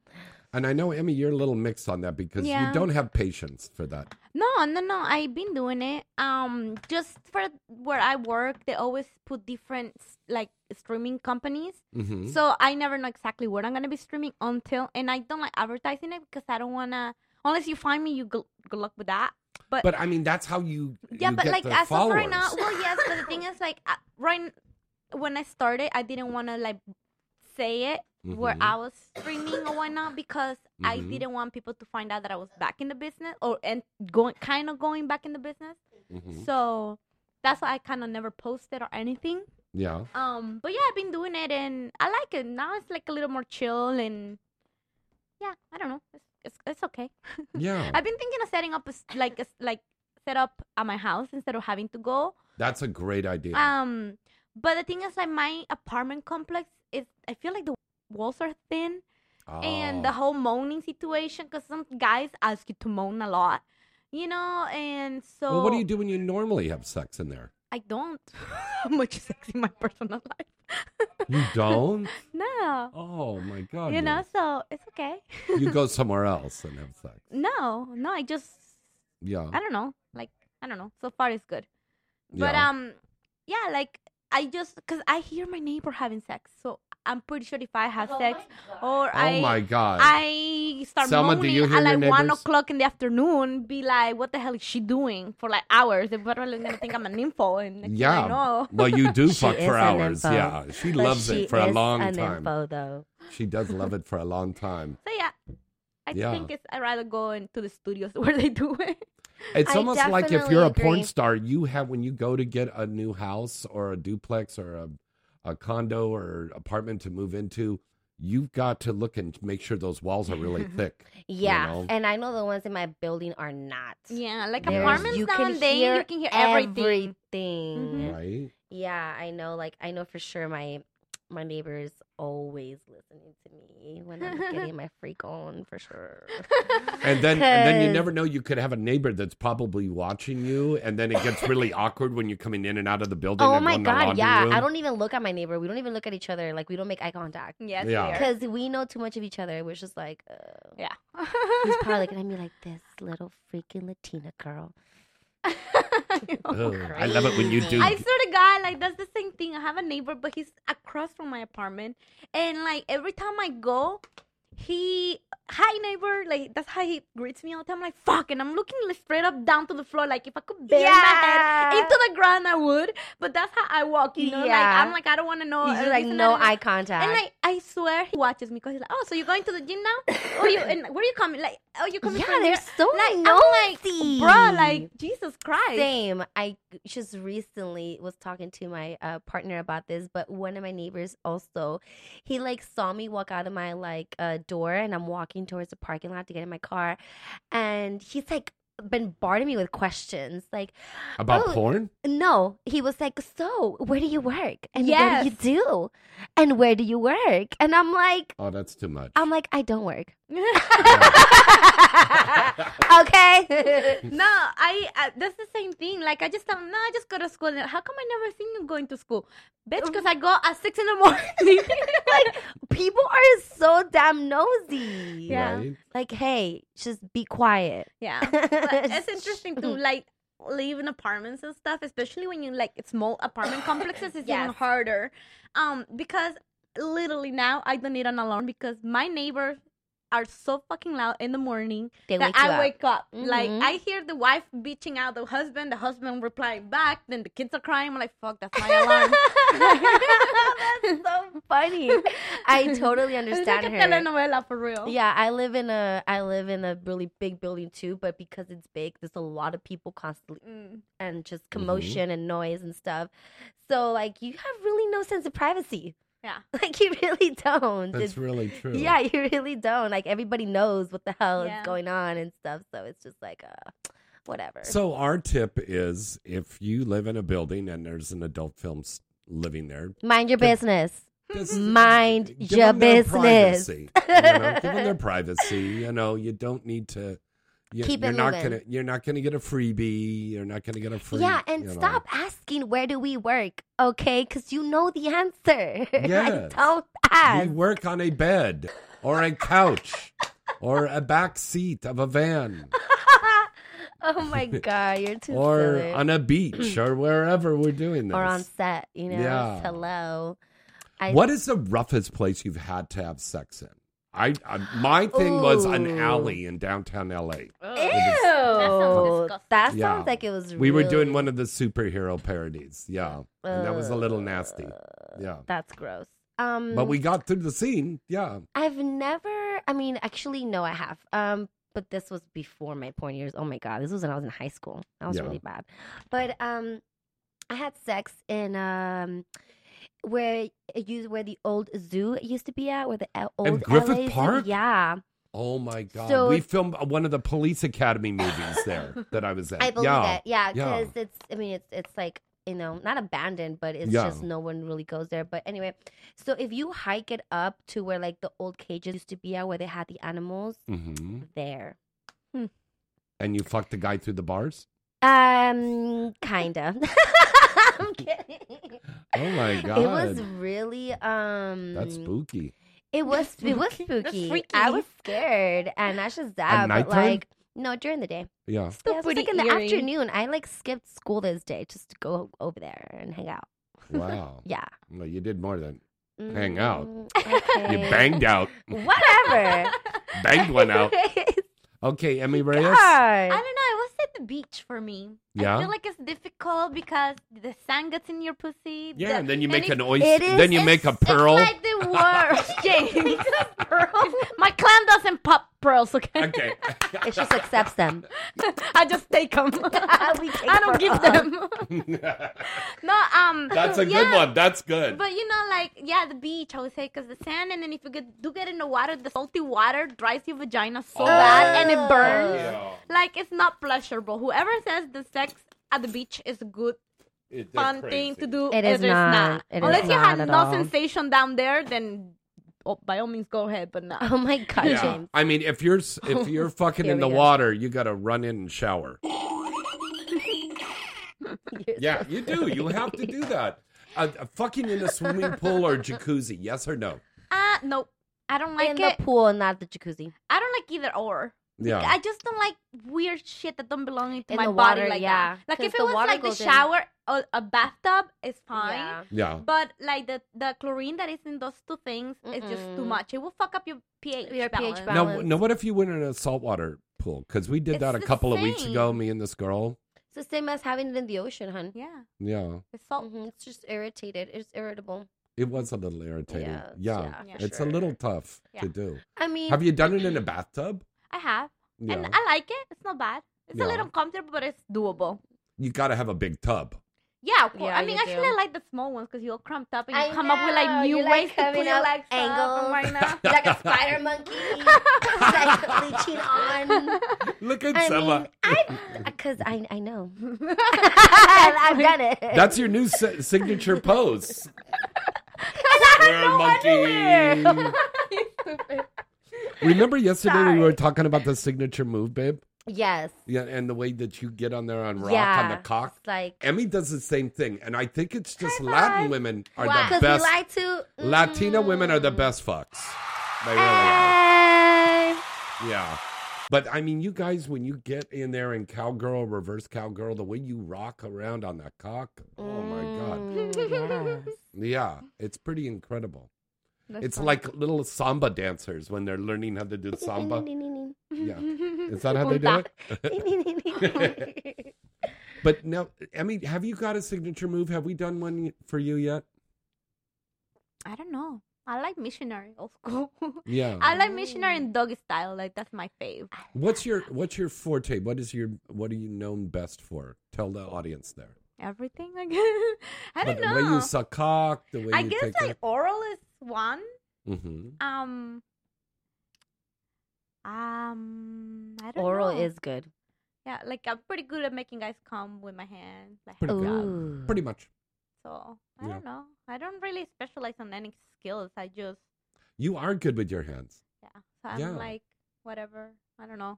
And I know, Emmy, you're a little mixed on that because Yeah. you don't have patience for that. No, no, no. I've been doing it. Um, just for where I work, they always put different like streaming companies. Mhm. So I never know exactly what I'm gonna be streaming until, and I don't like advertising it because I don't wanna. Unless you find me, you good, good luck with that. But, But I mean, that's how you yeah, you but like as of right now, well, yes. But the thing is, like uh, right when I started, I didn't want to like say it where Mhm. I was streaming or whatnot because I Mhm. didn't want people to find out that I was back in the business or and going kind of going back in the business. Mhm. So that's why I kind of never posted or anything. Yeah. Um, but yeah, I've been doing it and I like it. Now it's like a little more chill and yeah, I don't know. It's it's, it's okay. <laughs> Yeah. I've been thinking of setting up a, like a, like set up at my house instead of having to go. That's a great idea. Um, but the thing is, like my apartment complex is, I feel like the walls are thin, and the Oh. whole moaning situation. Because some guys ask you to moan a lot, you know, and so. well, what do you do when you normally have sex in there? I don't <laughs> much sex in my personal <laughs> life. You don't? <laughs> no. Oh my god. you know, so it's okay. you go somewhere else and have sex. no, no, I just Yeah. I don't know. Like I don't know. So far it's good. But Yeah. um yeah, like I just cuz I hear my neighbor having sex. So I'm pretty sure if I have oh sex or Oh I my God. I start Selma, do moaning you hear at your like 1 o'clock in the afternoon, be like, what the hell is she doing for like hours? They're probably going to think I'm an info. And next thing I Yeah. know. Well, you do <laughs> fuck is for hours. info. Yeah. She But loves she it for a long an time. info, though. She does love it for a long time. So yeah, I Yeah. think it's I'd rather go into the studios <laughs> where they do it. It's I almost like if you're a definitely porn star, you have when you go to get a new house or a duplex or a, a condo or apartment to move into, you've got to look and make sure those walls are really <laughs> thick. you Yeah, know? and I know the ones in my building are not. Yeah, like There's- apartments you can nowadays, hear you can hear everything. everything. Mhm. Right? Yeah, I know. Like I know for sure my my neighbors always listening to me when I'm getting <laughs> my freak on for sure. And then and then you 'Cause- never <laughs> know you could have a neighbor that's probably watching you and then it gets really <laughs> awkward when you're coming in and out of the building. Oh and my going to the god, yeah. room. I don't even look at my neighbor. We don't even look at each other. Like we don't make eye contact. Yes, Yeah. Because we know too much of each other. We're just like, uh, yeah. he's probably looking at me like this little freaking Latina girl. <laughs> I love it when you do. I swear to God, like that's the same thing. I have a neighbor, but he's across from my apartment, and like every time I go, he hi neighbor, like that's how he greets me all the time. I'm like fuck, and I'm looking like, straight up down to the floor, like if I could bend my head into the ground, I would. But that's how I walk, you know. Like I'm like I don't want to know. He's uh, like no eye contact. And like I swear he watches me because he's like, oh, so you're going to the gym now? oh, you and where are you coming? Like, oh, you're coming Yeah, from they're here? so like, I'm like, bro, like Jesus Christ. Same. I just recently was talking to my uh, partner about this, but one of my neighbors also, he like saw me walk out of my like uh, door, and I'm walking towards the parking lot to get in my car, and he's like bombarding me with questions, like About "Oh, porn? No, he was like, "So, where do you work? And Yes. what do you do? And where do you work?" And I'm like, Oh, that's too much. I'm like, I don't work. <laughs> okay. <laughs> no, I uh, that's the same thing. Like I just tell him, no, I just go to school. And How come I never seen you going to school, bitch? Because I go at six in the morning. <laughs> like people are so damn nosy. Yeah. Right? Like, hey, just be quiet. yeah, but it's interesting to like live in apartments and stuff, especially when you like small apartment <coughs> complexes. It's even harder, um, because literally now I don't need an alarm because my neighbors are so fucking loud in the morning They that wake I up. wake up. Like Mhm. I hear the wife bitching out the husband, the husband replying back, then the kids are crying. I'm like, fuck, that's my alarm. <laughs> That's so funny. I <laughs> totally it's understand like a her. telenovela for real. Yeah, I live in a I live in a really big building too, but because it's big, there's a lot of people constantly Mm. and just commotion and noise and stuff. So like you have really no sense of privacy. Yeah. <laughs> Like you really don't. That's It's- really true. Yeah, you really don't. Like everybody knows what the hell Yeah. is going on and stuff. So it's just like uh whatever. So our tip is if you live in a building and there's an adult film living there, Mind your give- business. <laughs> Just Mind give your them their business. privacy. you know, give them their <laughs> privacy. You know, you don't need to You, Keep it you're not moving. gonna you're not gonna get a freebie. You're not gonna get a free. yeah, and you know. stop asking where do we work, okay? Because you know the answer. <laughs> Like, don't ask. We work on a bed or a couch <laughs> or a back seat of a van <laughs> oh my god, you're too or silly. on a beach <clears throat> or wherever we're doing this. or on set, you know. Yeah. Hello. I, What is the roughest place you've had to have sex in? I, I my thing was an Ooh. alley in downtown LA. Ew. That sounds disgusting. That Yeah. sounds like it was. We were doing really- one of the superhero parodies. Yeah. And that was a little nasty. Yeah. That's gross. Um, But we got through the scene. Yeah. I've never. I mean, actually, no, I have. Um, but this was before my porn years. Oh my god, this was when I was in high school. That was Yeah. really bad. But um, I had sex in um, where it used where the old zoo used to be at, where the uh, old Griffith LA zoo- Park? Yeah, Oh my God. So- we filmed one of the police academy movies there that I was at. <laughs> I believe yeah. it. Yeah, Yeah. because it's. I mean, it's it's like you know not abandoned, but it's Yeah. just no one really goes there. But anyway, so if you hike it up to where like the old cages used to be at, where they had the animals, hmm there. And you fucked the guy through the bars? Um, kinda. <laughs> <laughs> I'm kidding. Oh my God. It was really um. That's spooky. It was it was Spooky. Freaky. I was scared, and that's just that. But like, no, during the day. Yeah. Yeah, it was like pretty in the eerie. afternoon. I like skipped school this day just to go over there and hang out. Wow. <laughs> Yeah. Well, you did more than hang out. Mm, <laughs> You banged out. Whatever. Banged one out. Okay, Emmy Reyes. I don't know. It at the beach for me. Yeah? I feel like it's difficult because the sand gets in your pussy. Yeah, the- and then you make an oyster. Then you make a pearl. It's like the <laughs> worst, <laughs> James. pearls. <laughs> My clam doesn't pop pearls. Okay. Okay. It just accepts them. I just take them. We take I don't give pearls. them. no, um. That's a good one. That's good. But you know, like yeah, the beach. I would say because the sand, and then if you get, do get in the water, the salty water dries your vagina so bad, and it burns. Yeah. Like it's not pleasurable. Whoever says the sex at the beach is a good It- they're fun thing to do, It is not. It is Unless you not had no all. sensation down there, then oh, by all means go ahead. But no. Oh my god, Yeah. James. I mean, if you're if <laughs> you're fucking in the go. water, you got to run in and shower. <laughs> Yeah, so you do. You have to do that. Uh, uh, fucking in a swimming pool or jacuzzi, yes or no? Ah, no, I don't like in it. the pool, not the jacuzzi. I don't like either or. Yeah. I just don't like weird shit that don't belong into In my the body water, like yeah. that. Like 'Cause if it was like the goes in- shower or a bathtub, it's fine. Yeah. Yeah. But like the the chlorine that is in those two things is just too much. It will fuck up your pH Your balance. pH Now, balance. now, what if you went in a saltwater pool? Because we did It's that a the couple of weeks ago. Me and this girl. It's the same as having it in the ocean, hun. Yeah, Yeah, it's salt. hmm It's just irritated. It's irritable. it was a little irritating. Yes, Yeah, yeah, it's sure. a little tough Yeah. to do. I mean, Have you done it in a bathtub? I have, Yeah, and I like it. It's not bad. It's Yeah. a little uncomfortable, but it's doable. you got to have a big tub. Yeah, of. Yeah, I mean, you actually, do. I like the small ones because you're crumped up and you I come up with like know, new you like ways to coming put your legs angles. up. Right now. <laughs> like a spider monkey, like leeching on. <laughs> Look at I Selma. mean, I <laughs> because I I know I've done it. That's your new si- signature pose. Square monkey. Remember yesterday we were talking about the signature move, babe? yes. Yeah, and the way that you get on there on rock on the cock. like Emmy does the same thing, and I think it's just Latin women are Why? the best. like to Latina women are the best fucks. They really Hey. are. Yeah. But I mean, you guys, when you get in there and cowgirl, reverse cowgirl, the way you rock around on that cock, oh my god, Mm, yes. yeah, it's pretty incredible. That's it's fun. like little samba dancers when they're learning how to do samba. <laughs> Yeah, <laughs> is that how they do it? <laughs> but now, I mean, have you got a signature move? Have we done one for you yet? I don't know. I like missionary old school. Yeah. I like missionary and doggy style. Like that's my fave. What's your What's your forte? What is your What are you known best for? Tell the audience there. Everything I guess <laughs> I don't know. the way you suck cock, the way I you guess take like oral is one. hmm Um. Um. I don't Oral know. is good. Yeah, like I'm pretty good at making guys come with my hand, like Pretty good. Pretty much. So I Yeah. don't know. I don't really specialize on any skills. I just You are good with your hands. yeah. So I'm Yeah. like whatever. I don't know.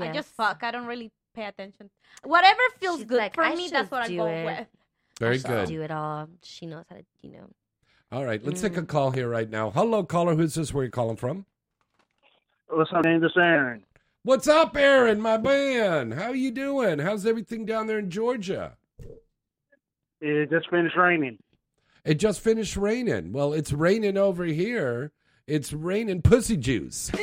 I just fuck. I don't really pay attention. Whatever feels She's good like, for "I me, that's what I go it." with. Very She'll good. Do it all. She knows how to, you know. All right, let's take Mm. a call here right now. Hello, caller. Who's this? Where you calling from? What's up, name? This Aaron. What's up, Aaron, my man? How you doing? How's everything down there in Georgia? It just finished raining. It just finished raining. Well, it's raining over here. It's raining pussy juice. <laughs>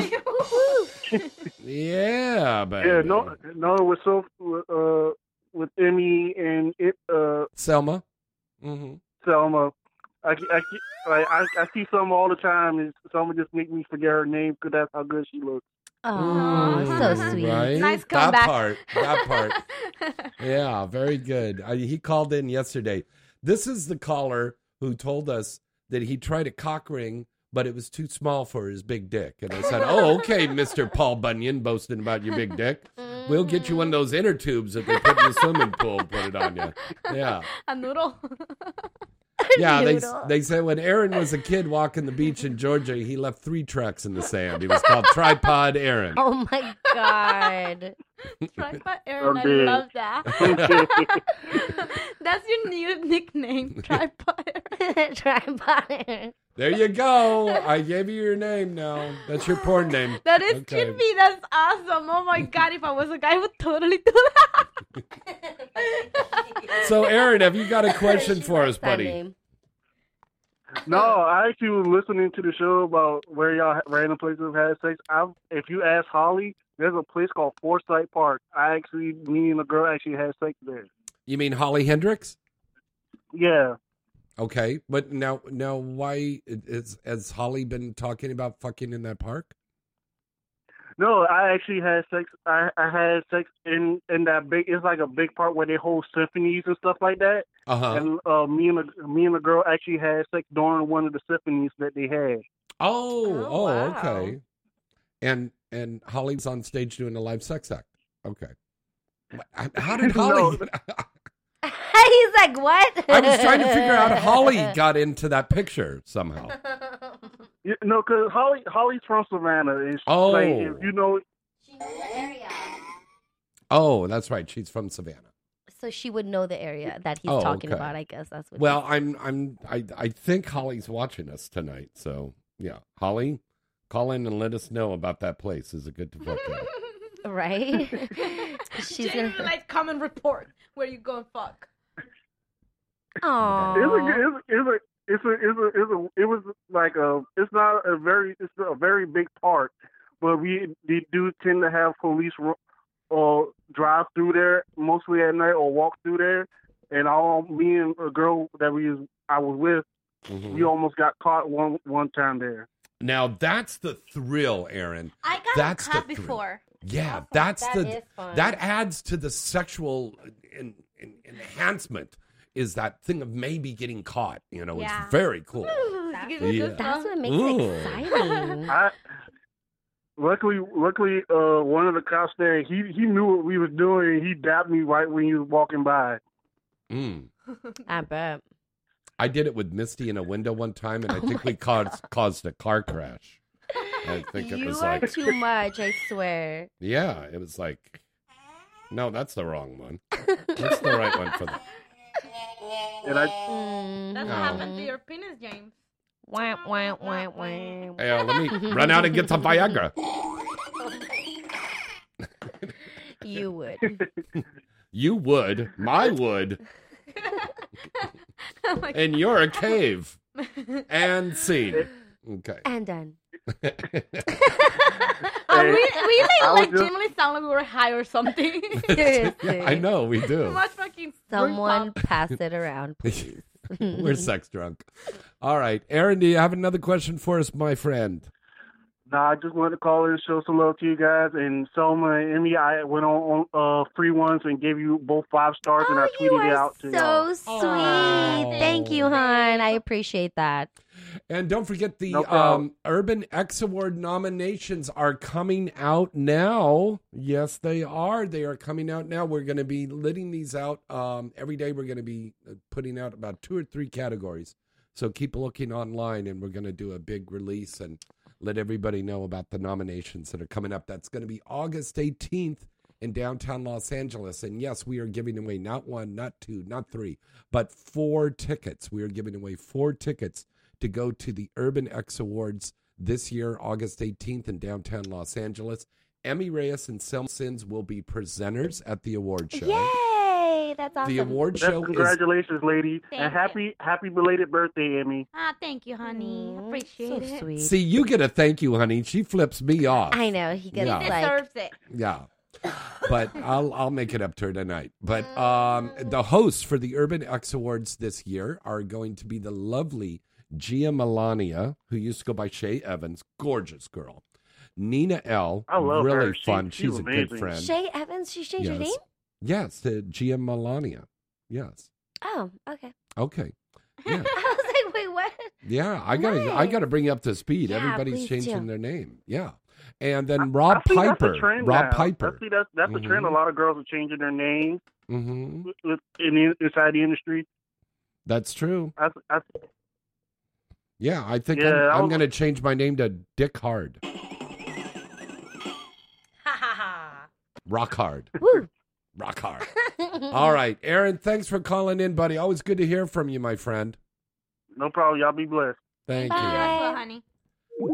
<laughs> <laughs> yeah, baby. Yeah, no, no, with so uh with Emmy and it uh Selma. Mm-hmm. Selma. I, I, I, I see Selma all the time, and Selma just make me forget her name because that's how good she looks. Oh, so sweet. Right? Nice That part. That part. <laughs> yeah, very good. I, he called in yesterday. This is the caller who told us that he tried a cock ring, but it was too small for his big dick. And I <laughs> said, "Oh, okay, Mister Paul Bunyan, boasting about your big dick. We'll get you one of those inner tubes that they put in the swimming pool. and Put it on you. Yeah, A noodle. <laughs> yeah. They Noodle. they said when Aaron was a kid walking the beach in Georgia, he left three tracks in the sand. He was called <laughs> Tripod Aaron. Oh my god. Tripod Aaron, I love that. That's your new nickname, Tripod Aaron. Tripod Aaron. There you go. I gave you your name now. That's your porn name. That is Okay. should. That's awesome. Oh my god, if I was a guy, I would totally do that. So, Aaron, have you got a question for us, buddy? No, I actually was listening to the show about where y'all ha- random places have had sex. I, if you ask Holly, there's a place called Forsyth Park. I actually, me and a girl actually had sex there. You mean Holly Hendrix? Yeah. Okay, but now, now, why is has Holly been talking about fucking in that park? No, I actually had sex. I, I had sex in in that big. It's like a big part where they hold symphonies and stuff like that. Uh-huh. And uh, me and a, me and a girl actually had sex during one of the symphonies that they had. Oh, oh, wow. okay. And and Holly's on stage doing a live sex act. Okay. How <laughs> did Holly? <laughs> <laughs> He's like, what? I was trying to figure out Holly <laughs> got into that picture somehow. You, no, because Holly Holly's from Savannah. And she, Oh. like, if you know, Oh, that's right. She's from Savannah. So she would know the area that he's Oh, talking okay. about. I guess that's what. Well, I'm I'm I I think Holly's watching us tonight. So yeah, Holly, call in and let us know about that place. Is it good to fuck in? <laughs> right? She's Jamie gonna. like come and report where you go and fuck. it's a, it's a, it's a, it's a, it's a, it's a, it was like a, it's not a very, it's a very big park, but we, we do tend to have police ro- or drive through there mostly at night or walk through there. And all me and a girl that we I was with, Mm-hmm. we almost got caught one one time there. Now that's the thrill, Aaron. I got That's the caught before. Yeah, that's That the fun. that adds to the sexual en- en- enhancement. Is that thing of maybe getting caught? You know, Yeah. it's very cool. That's, Yeah. That's what makes Ooh. it exciting. <laughs> I, luckily, luckily, uh, one of the cops there, he he knew what we was doing. He dapped me right when he was walking by. Mm. <laughs> I bet. I did it with Misty in a window one time, and I think we caused caused a car crash. I think it You was are like, too much. I swear. yeah, it was like, no, that's the wrong one. That's the right one for the. And I, That's No. what happened to your penis, James. Wah, wah, wah, wah. Hey, uh, let me run out and get some Viagra. You would. <laughs> You would, my would, <laughs> Oh my and you're a cave. And scene. <laughs> Okay. And done. <laughs> Oh, we we like, I was like just- genuinely sound like we were high or something. <laughs> Yeah, I know we Too do. much fucking Someone pass it <laughs> around, please. We're sex drunk. All right, Aaron, do you have another question for us, my friend? No, I just wanted to call in and show some love to you guys. And Selma and Emmy, I went on, on uh, FreeOnes and gave you both five stars, and I tweeted it out to So y'all. sweet. Thank you, hon. I appreciate that. And don't forget the No um, Urban X Award nominations are coming out now. Yes, they are. They are coming out now. We're going to be letting these out um, every day. We're going to be uh, putting out about two or three categories. So keep looking online, and we're going to do a big release. And let everybody know about the nominations that are coming up. That's going to be August 18th in downtown Los Angeles. And yes, we are giving away not one, not two, not three, but four tickets. We are giving away four tickets to go to the Urban X Awards this year, August 18th in downtown Los Angeles. Emmy Reyes and Selma Sins will be presenters at the award show. Yay! That's awesome. The award That's show is congratulations, lady, Thank and happy happy belated birthday, Emmy. Ah, thank you, honey. Appreciate it. sweet. See, you get a thank you, honey. She flips me off. I know he gets Yeah. He like deserves it. Yeah. But <laughs> I'll I'll make it up to her tonight. But um the hosts for the Urban X Awards this year are going to be the lovely Gia Melania, who used to go by Shay Evans, gorgeous girl. Nina Elle, I love really her. She- fun. she's She's a good friend. Shay Evans. She changed her Yes. name. Yes, to Gia Melania. Yes. Oh, okay. Okay. <laughs> Yeah. I was like, wait, what? Yeah, I gotta I gotta bring you up to speed. Yeah, Everybody's changing do. their name. Yeah. And then Rob I see that's Piper. a trend Rob now. Piper. I see that's that's a trend. A Mhm. lot of girls are changing their names hmm with- with- in the, inside the industry. That's true. I, I, Yeah, I think Yeah, I'm, I I'm going to change my name to Dick Hard. <laughs> Rock Hard. Woo. Rock Hard. <laughs> All right, Aaron, thanks for calling in, buddy. Always good to hear from you, my friend. no problem. Y'all be blessed. Thank That's you. what, honey.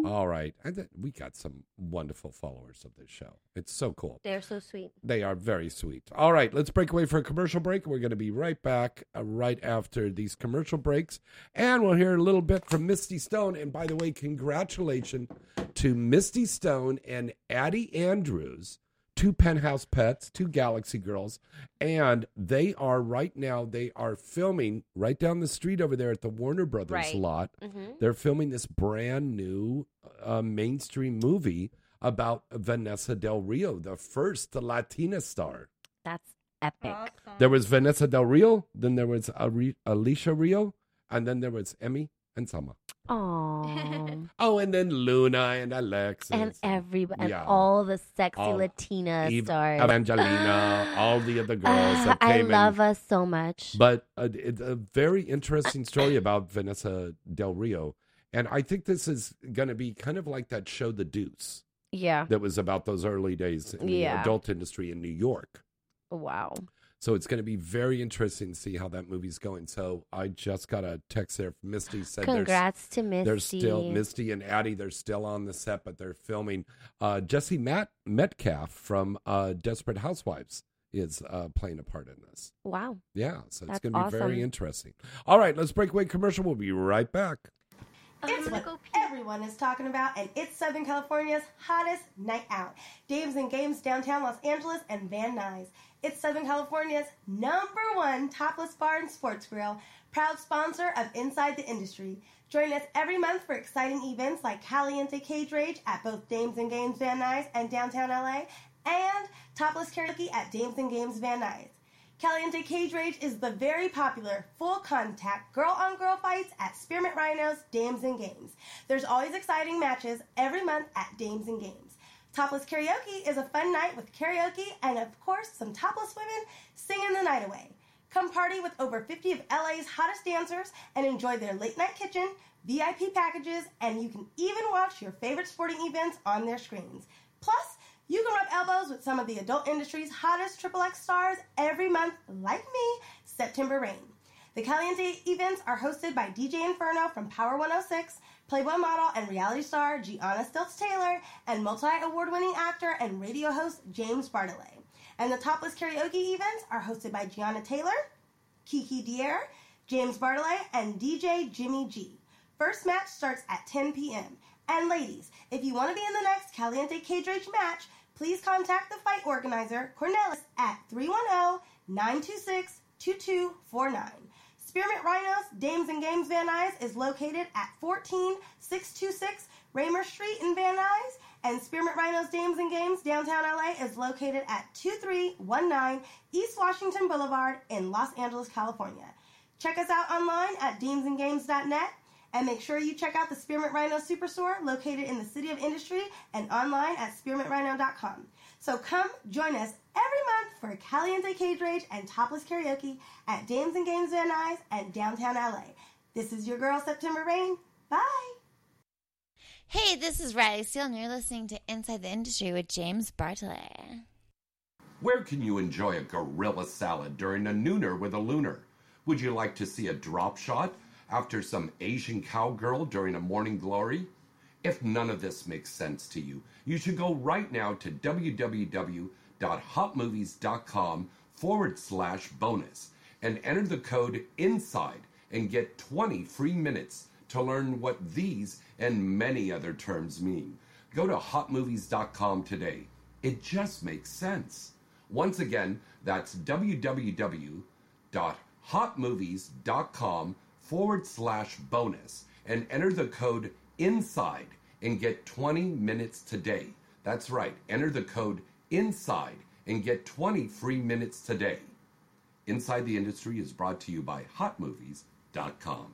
All right. Th- we got some wonderful followers of this show. It's so cool. They're so sweet. They are very sweet. All right, let's break away for a commercial break. We're going to be right back uh, right after these commercial breaks. And we'll hear a little bit from Misty Stone. And by the way, congratulations to Misty Stone and Addie Andrews, two penthouse pets, two Galaxy girls. And they are right now, they are filming right down the street over there at the Warner Brothers Right. lot. Mhm. They're filming this brand new uh, mainstream movie about Vanessa Del Rio, the first Latina star. That's epic. There was Vanessa Del Rio, then there was Ari- Alicia Rio, and then there was Emmy and Selma. Aww. <laughs> Oh, and then Luna and Alexis. and everybody, and Yeah. all the sexy All- Latina Eve- stars. Eva Angelina, <gasps> all the other girls that I came in. love us so much. But uh, it's a very interesting story about Vanessa Del Rio. And I think this is going to be kind of like that show, The Deuce, yeah. that was about those early days in the adult industry in New York. Wow. So it's going to be very interesting to see how that movie's going. So I just got a text there from Misty said there's- Congrats to Misty. They're still Misty. Misty and Addie. They're still on the set, but they're filming. Uh, Jesse Matt Metcalf from uh, Desperate Housewives is uh, playing a part in this. Wow. Yeah, so it's going to be very interesting. All right, let's break away commercial. We'll be right back. It's what everyone is talking about, and it's Southern California's hottest night out. Dames and Games downtown Los Angeles and Van Nuys. It's Southern California's number one topless bar and sports grill, proud sponsor of Inside the Industry. Join us every month for exciting events like Caliente Cage Rage at both Dames and Games Van Nuys and downtown LA, and topless karaoke at Dames and Games Van Nuys. Caliente Cage Rage is the very popular full contact girl on girl fights at Spearmint Rhinos, Dames and Games. There's always exciting matches every month at Dames and Games. Topless Karaoke is a fun night with karaoke and, of course, some topless women singing the night away. Come party with over 50 of LA's hottest dancers and enjoy their late night kitchen, VIP packages, and you can even watch your favorite sporting events on their screens. Plus, you can rub elbows with some of the adult industry's hottest Triple X stars every month, like me, September Rain. The Caliente events are hosted by DJ Inferno from Power 106, Playboy model and reality star Gianna Stilts Taylor, and multi award winning actor and radio host James Bartholet. And the Topless Karaoke events are hosted by Gianna Taylor, Kiki Daire, James Bartholet, and DJ Jimmy G. First match starts at 10 p.m. And ladies, if you want to be in the next Caliente Cage match, please contact the fight organizer, Cornelis, at 310-926-2249. Spearmint Rhinos, Dames and Games Van Nuys is located at 14626 Raymer Street in Van Nuys, and Spearmint Rhinos Dames and Games downtown LA is located at 2319 East Washington Boulevard in Los Angeles, California. Check us out online at damesandgames.net and make sure you check out the Spearmint Rhino Superstore located in the City of Industry and online at spearmintrhino.com. So come join us every month for Caliente Cage Rage and Topless Karaoke at Dames and Games Van Nuys and downtown LA. This is your girl, September Rain. Bye. Hey, this is Riley Steele, and you're listening to Inside the Industry with James Bartholet. Where can you enjoy a gorilla salad during a nooner with a lunar? Would you like to see a drop shot after some Asian cowgirl during a morning glory? If none of this makes sense to you, you should go right now to www.hotmovies.com forward slash bonus and enter the code INSIDE and get 20 free minutes to learn what these and many other terms mean. Go to hotmovies.com today. It just makes sense. Once again, that's www.hotmovies.com forward slash bonus and enter the code INSIDE and get 20 minutes today. That's right, enter the code INSIDE and get 20 free minutes today. Inside the Industry is brought to you by hotmovies.com.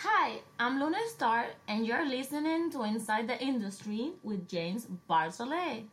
Hi, I'm Luna Star, and you're listening to Inside the Industry with James Bartholet.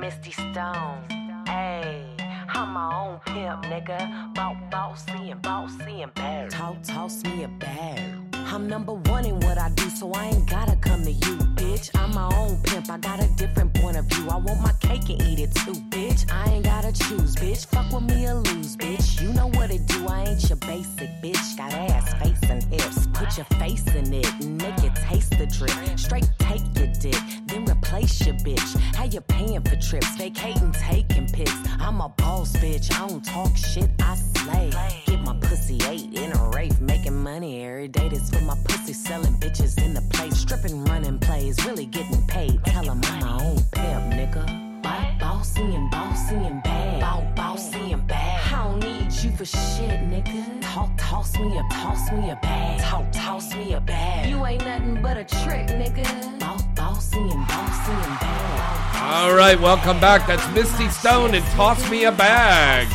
Misty Stone. hey. I'm my own pimp, nigga. Bout bossy and bossy and bad. Talk, toss me a bag. I'm number one in what I do, so I ain't gotta come to you, bitch. I'm my own pimp, I got a different point of view. I want my cake and eat it too, bitch. I ain't gotta choose, bitch. Fuck with me or lose, bitch. You know what it do, I ain't your basic bitch. Got ass, face, and hips. Put your face in it make it taste the drip. Straight take your dick, then replace your bitch. How you paying for trips? Vacating, taking pics. I'm a boss, bitch. I don't talk shit, I slay. Get my pussy ate in a rave, making money every day. This for my pussy, selling bitches in the place. Stripping, running plays, really getting paid. Tell 'em I'm my own pimp, nigga. Bo- Bossy and bossy and bad. Bo- Bossy and bad. I don't need you for shit, nigga. Talk, toss me a, toss me a bag. Talk, toss me a bag. You ain't nothing but a trick, nigga. Bo- Bossy and bossy and bad. All right, welcome back. That's Misty Stone and Toss Me a Bag.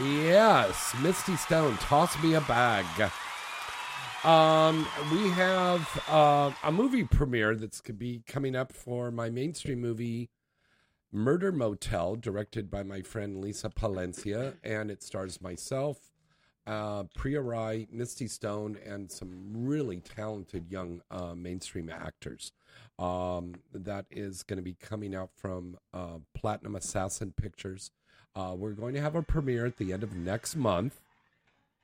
Yes, Misty Stone, Toss Me a Bag. Um, we have uh, a movie premiere that's could be coming up for my mainstream movie, Murder Motel, directed by my friend Lisa Palencia, and it stars myself, uh, Priya Rai, Misty Stone, and some really talented young uh, mainstream actors. Um, that is going to be coming out from uh, Platinum Assassin Pictures. Uh, we're going to have a premiere at the end of next month.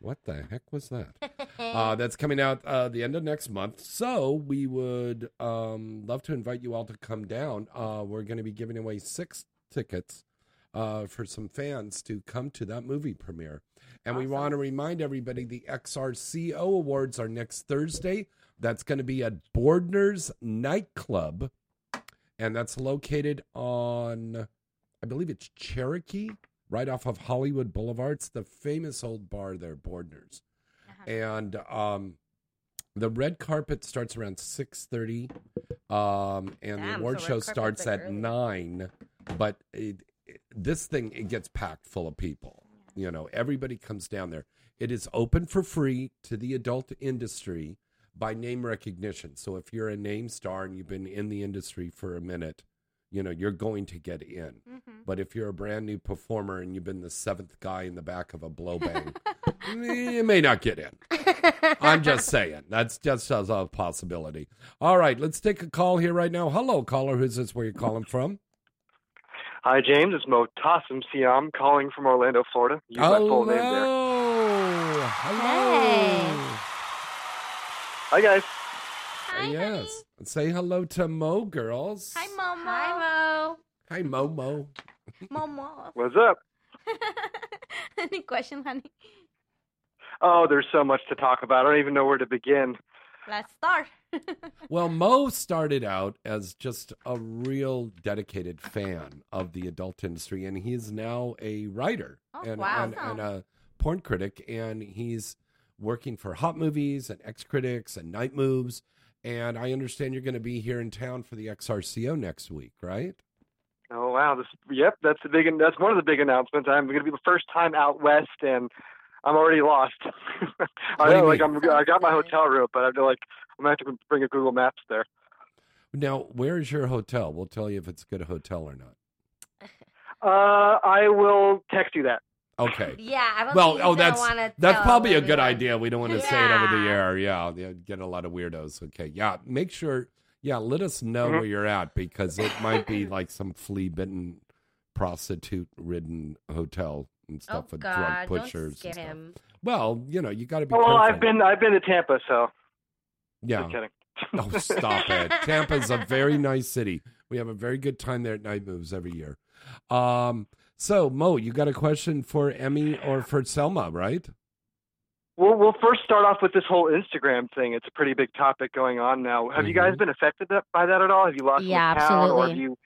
What the heck was that? uh, <laughs> that's coming out uh, the end of next month. So we would um, love to invite you all to come down. Uh, we're going to be giving away six tickets uh, for some fans to come to that movie premiere. And we want to remind everybody the XRCO Awards are next Thursday. That's going to be at Boardner's Nightclub. And that's located on, I believe it's Cherokee, right off of Hollywood Boulevard. It's the famous old bar there, Boardner's. And um, the red carpet starts around 6.30. Um, and Damn, the award red show starts at early. 9. But it, it- this thing, it gets packed full of people. You know, everybody comes down there. It is open for free to the adult industry by name recognition. So if you're a name star and you've been in the industry for a minute, you know, you're going to get in. Mhm. But if you're a brand new performer and you've been the seventh guy in the back of a blow <laughs> bang, you may not get in. I'm just saying. That's just as a possibility. All right, let's take a call here right now. Hello, caller. Who's this? Where you calling from? Hi, James. It's Mo Tassim Siam calling from Orlando, Florida. Use my full name there. Hello. Hello. Hi, guys. Yes. Say hello to Mo, girls. Hi, Momo. Hi, Mo. Hi, Mo Mo. Momo. <laughs> What's up? <laughs> Any question, honey? Oh, there's so much to talk about. I don't even know where to begin. Let's start. <laughs> Well, Mo started out as just a real dedicated fan of the adult industry, and he's now a writer Oh, and, wow. and, and a porn critic, and he's working for Hot Movies and X Critics and Night Moves. And I understand you're going to be here in town for the XRCO next week, right? Oh wow, this yep, that's the big that's one of the big announcements. I'm going to be the first time out west, and I'm already lost. <laughs> I know, like mean? I'm I got my hotel room, but I feel like I'm gonna have to bring a Google Maps there. Now, where is your hotel? We'll tell you if it's a good hotel or not. Uh, I will text you that. Okay. <laughs> Yeah, I don't well, think oh, that's that's probably a good idea. We don't want to <laughs> say it over the air. Yeah, yeah, get a lot of weirdos. Okay, yeah, make sure. Yeah, let us know Mhm. where you're at because it might be <laughs> like some flea-bitten, prostitute-ridden hotel and stuff Oh with God! drug Don't pushers. scare and stuff. him. Well, you know, you got to be Oh, well, careful. I've been I've been to Tampa, so yeah. just kidding. Oh, stop it. Tampa's a very nice city. We have a very good time there at Night Moves every year. Um, so, Mo, you got a question for Emmy or for Selma, right? We'll we'll first start off with this whole Instagram thing. It's a pretty big topic going on now. Have you guys Mhm. been affected by that at all? Have you lost Yeah, some town, or have you?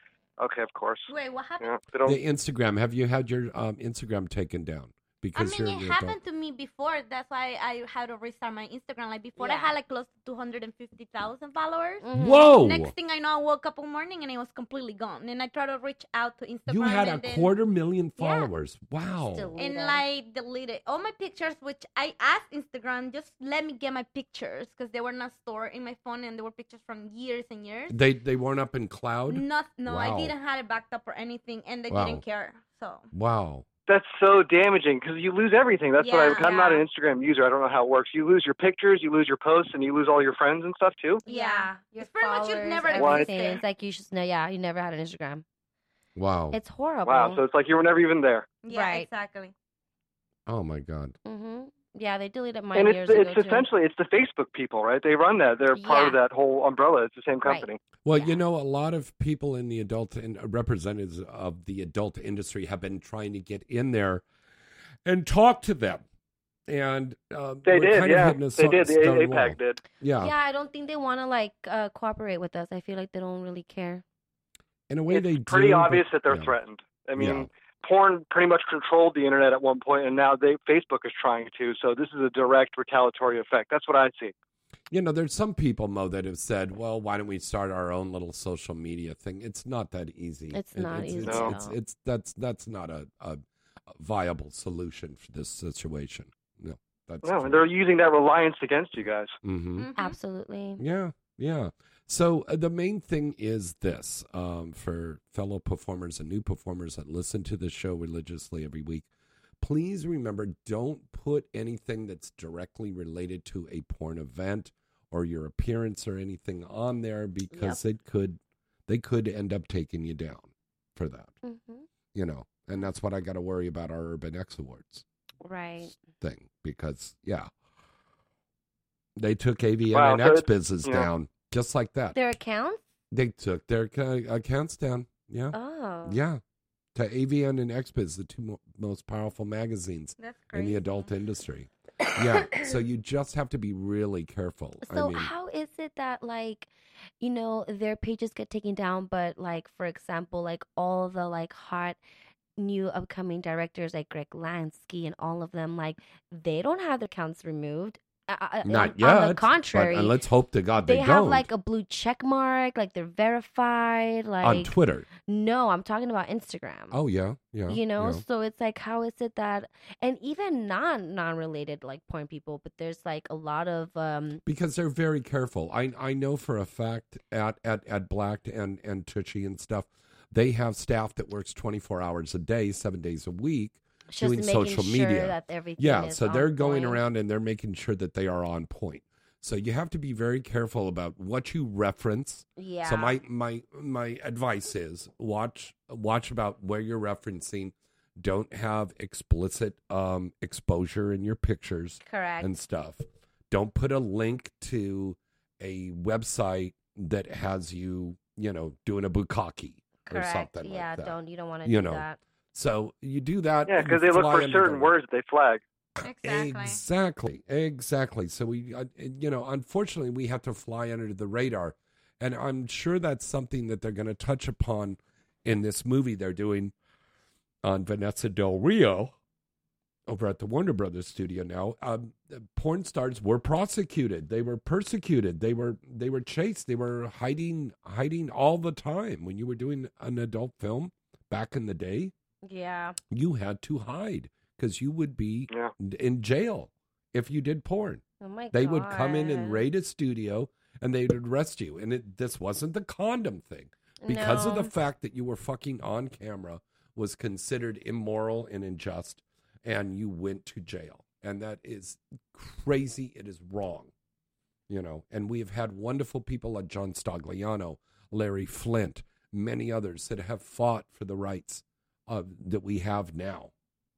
Okay, of course. Wait, what happened? Yeah. The Instagram. Have you had your um, Instagram taken down? I mean, you're it happened adult. to me before. That's why I had to restart my Instagram. Like before, I had like close to two hundred and fifty thousand followers. Mhm. Whoa! Next thing I know, I woke up one morning and it was completely gone. And I tried to reach out to Instagram. You had a and then- quarter million Yeah. followers. Wow. and like deleted all my pictures, which I asked Instagram just let me get my pictures because they were not stored in my phone and they were pictures from years and years. They they weren't up in cloud. Not, no, I Wow. didn't have it backed up or anything, and they Wow. didn't care. So Wow. That's so damaging because you lose everything. That's what Yeah. I, I'm not an Instagram user. I don't know how it works. You lose your pictures, you lose your posts, and you lose all your friends and stuff too. yeah, Your it's pretty much you've never existed. It's like you should know. Yeah, you never had an Instagram. Wow. It's horrible. Wow, so it's like you were never even there. Yeah, Right. exactly. Oh my God. hmm Yeah, they deleted mine and years it's ago it's too. essentially it's the Facebook people, right? They run that. They're part of that whole umbrella. It's the same Right. company. Well, you know, a lot of people in the adult and representatives of the adult industry have been trying to get in there and talk to them. And uh, They we're did, yeah. They so- did. The APAC wall. did. Yeah. Yeah, I don't think they want to like uh, cooperate with us. I feel like they don't really care. In a way, It's they pretty do, but- obvious that they're yeah. threatened. I mean, Yeah. Porn pretty much controlled the internet at one point, and now they Facebook is trying to. So this is a direct retaliatory effect. That's what I see. You know, there's some people, Mo, that have said, "Well, why don't we start our own little social media thing?" It's not that easy. It's not it's, easy, It's, no. it's, it's that's that's not a, a, a viable solution for this situation. No, that's No, and they're using that reliance against you guys. hmm Absolutely. Yeah, yeah. So uh, the main thing is this um, for fellow performers and new performers that listen to the show religiously every week. Please remember, don't put anything that's directly related to a porn event or your appearance or anything on there because it could, they could end up taking you down for that. hmm You know, and that's what I got to worry about our Urban X Awards Right. thing because yeah, they took AVN Wow, and so X business yeah. down just like that. Their accounts? They took their accounts down. Yeah. Oh. Yeah. To AVN and XBiz, the two mo- most powerful magazines in the adult industry. Yeah. so you just have to be really careful. So I mean, how is it that like, you know, their pages get taken down, but like for example, like all the like hot new upcoming directors like Greg Lansky and all of them, like they don't have their accounts removed. Uh, uh, not on yet. the but- contrary, and let's hope to God they, they, have don't. like a blue check mark, like they're verified, like on Twitter. No, I'm talking about Instagram. Oh yeah, yeah. you know, yeah. so it's like, how is it that, and even non non related like porn people, but there's like a lot of um because they're very careful. I I know for a fact at at at Blacked and and Tushy and stuff, They have staff that works 24 hours a day, seven days a week, Just doing social sure media. yeah, so they're going point. around and they're making sure that they are on point. So you have to be very careful about what you reference. Yeah. So my my my advice is watch watch about where you're referencing. Don't have explicit um, exposure in your pictures Correct. and stuff. Don't put a link to a website that has you, you know, doing a bukkake or something yeah, like that. don't you don't want to you do know. that. So you do that. Yeah, because they look for certain the words they flag. Exactly. Exactly. Exactly. So we, uh, you know, unfortunately, we have to fly under the radar, and I'm sure that's something that they're going to touch upon in this movie they're doing on Vanessa Del Rio over at the Warner Brothers studio now. Um, porn stars were prosecuted. They were persecuted. They were they were chased. They were hiding hiding all the time. When you were doing an adult film back in the day, Yeah. you had to hide because you would be in jail if you did porn. Oh my they would come in and raid a studio and they would arrest you. And it, this wasn't the condom thing because of the fact that you were fucking on camera was considered immoral and unjust, and you went to jail. And that is crazy. It is wrong. You know, and we have had wonderful people like John Stagliano, Larry Flynt, many others that have fought for the rights of, that we have now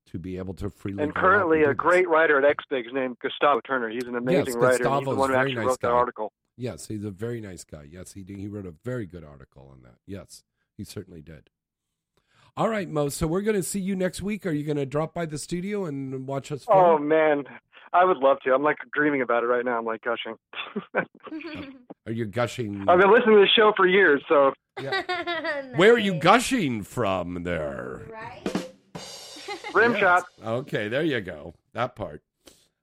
to be able to freely And currently, and a great writer at XBiz named Gustavo Turner. He's an amazing Yes, writer. He's the one who actually nice wrote that article. Yes, he's a very nice guy. Yes, he did. He wrote a very good article on that. Yes, he certainly did. All right, Mo. So we're going to see you next week. Are you going to drop by the studio and watch us? Film? Oh man, I would love to. I'm like dreaming about it right now. I'm like gushing. <laughs> Are you gushing? I've been listening to the show for years, so <laughs> Where are you gushing from there? rim Yes. shot. Okay, there you go. That part.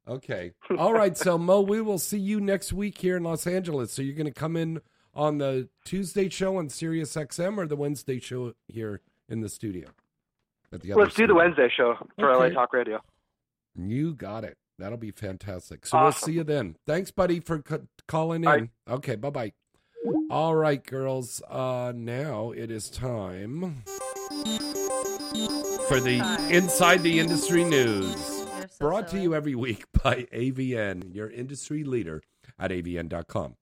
Okay. All right. So Mo, we will see you next week here in Los Angeles. So you're going to come in on the Tuesday show on Sirius XM or the Wednesday show here in the studio? At the other Let's do the? Wednesday show for LA Talk Radio. You got it. That'll be fantastic. So we'll see you then. Thanks, buddy, for c- calling in. Okay, bye bye. All right, girls. Uh, now it is time for the Inside the Industry News. Brought to you every week <laughs> by AVN, your industry leader at avn.com.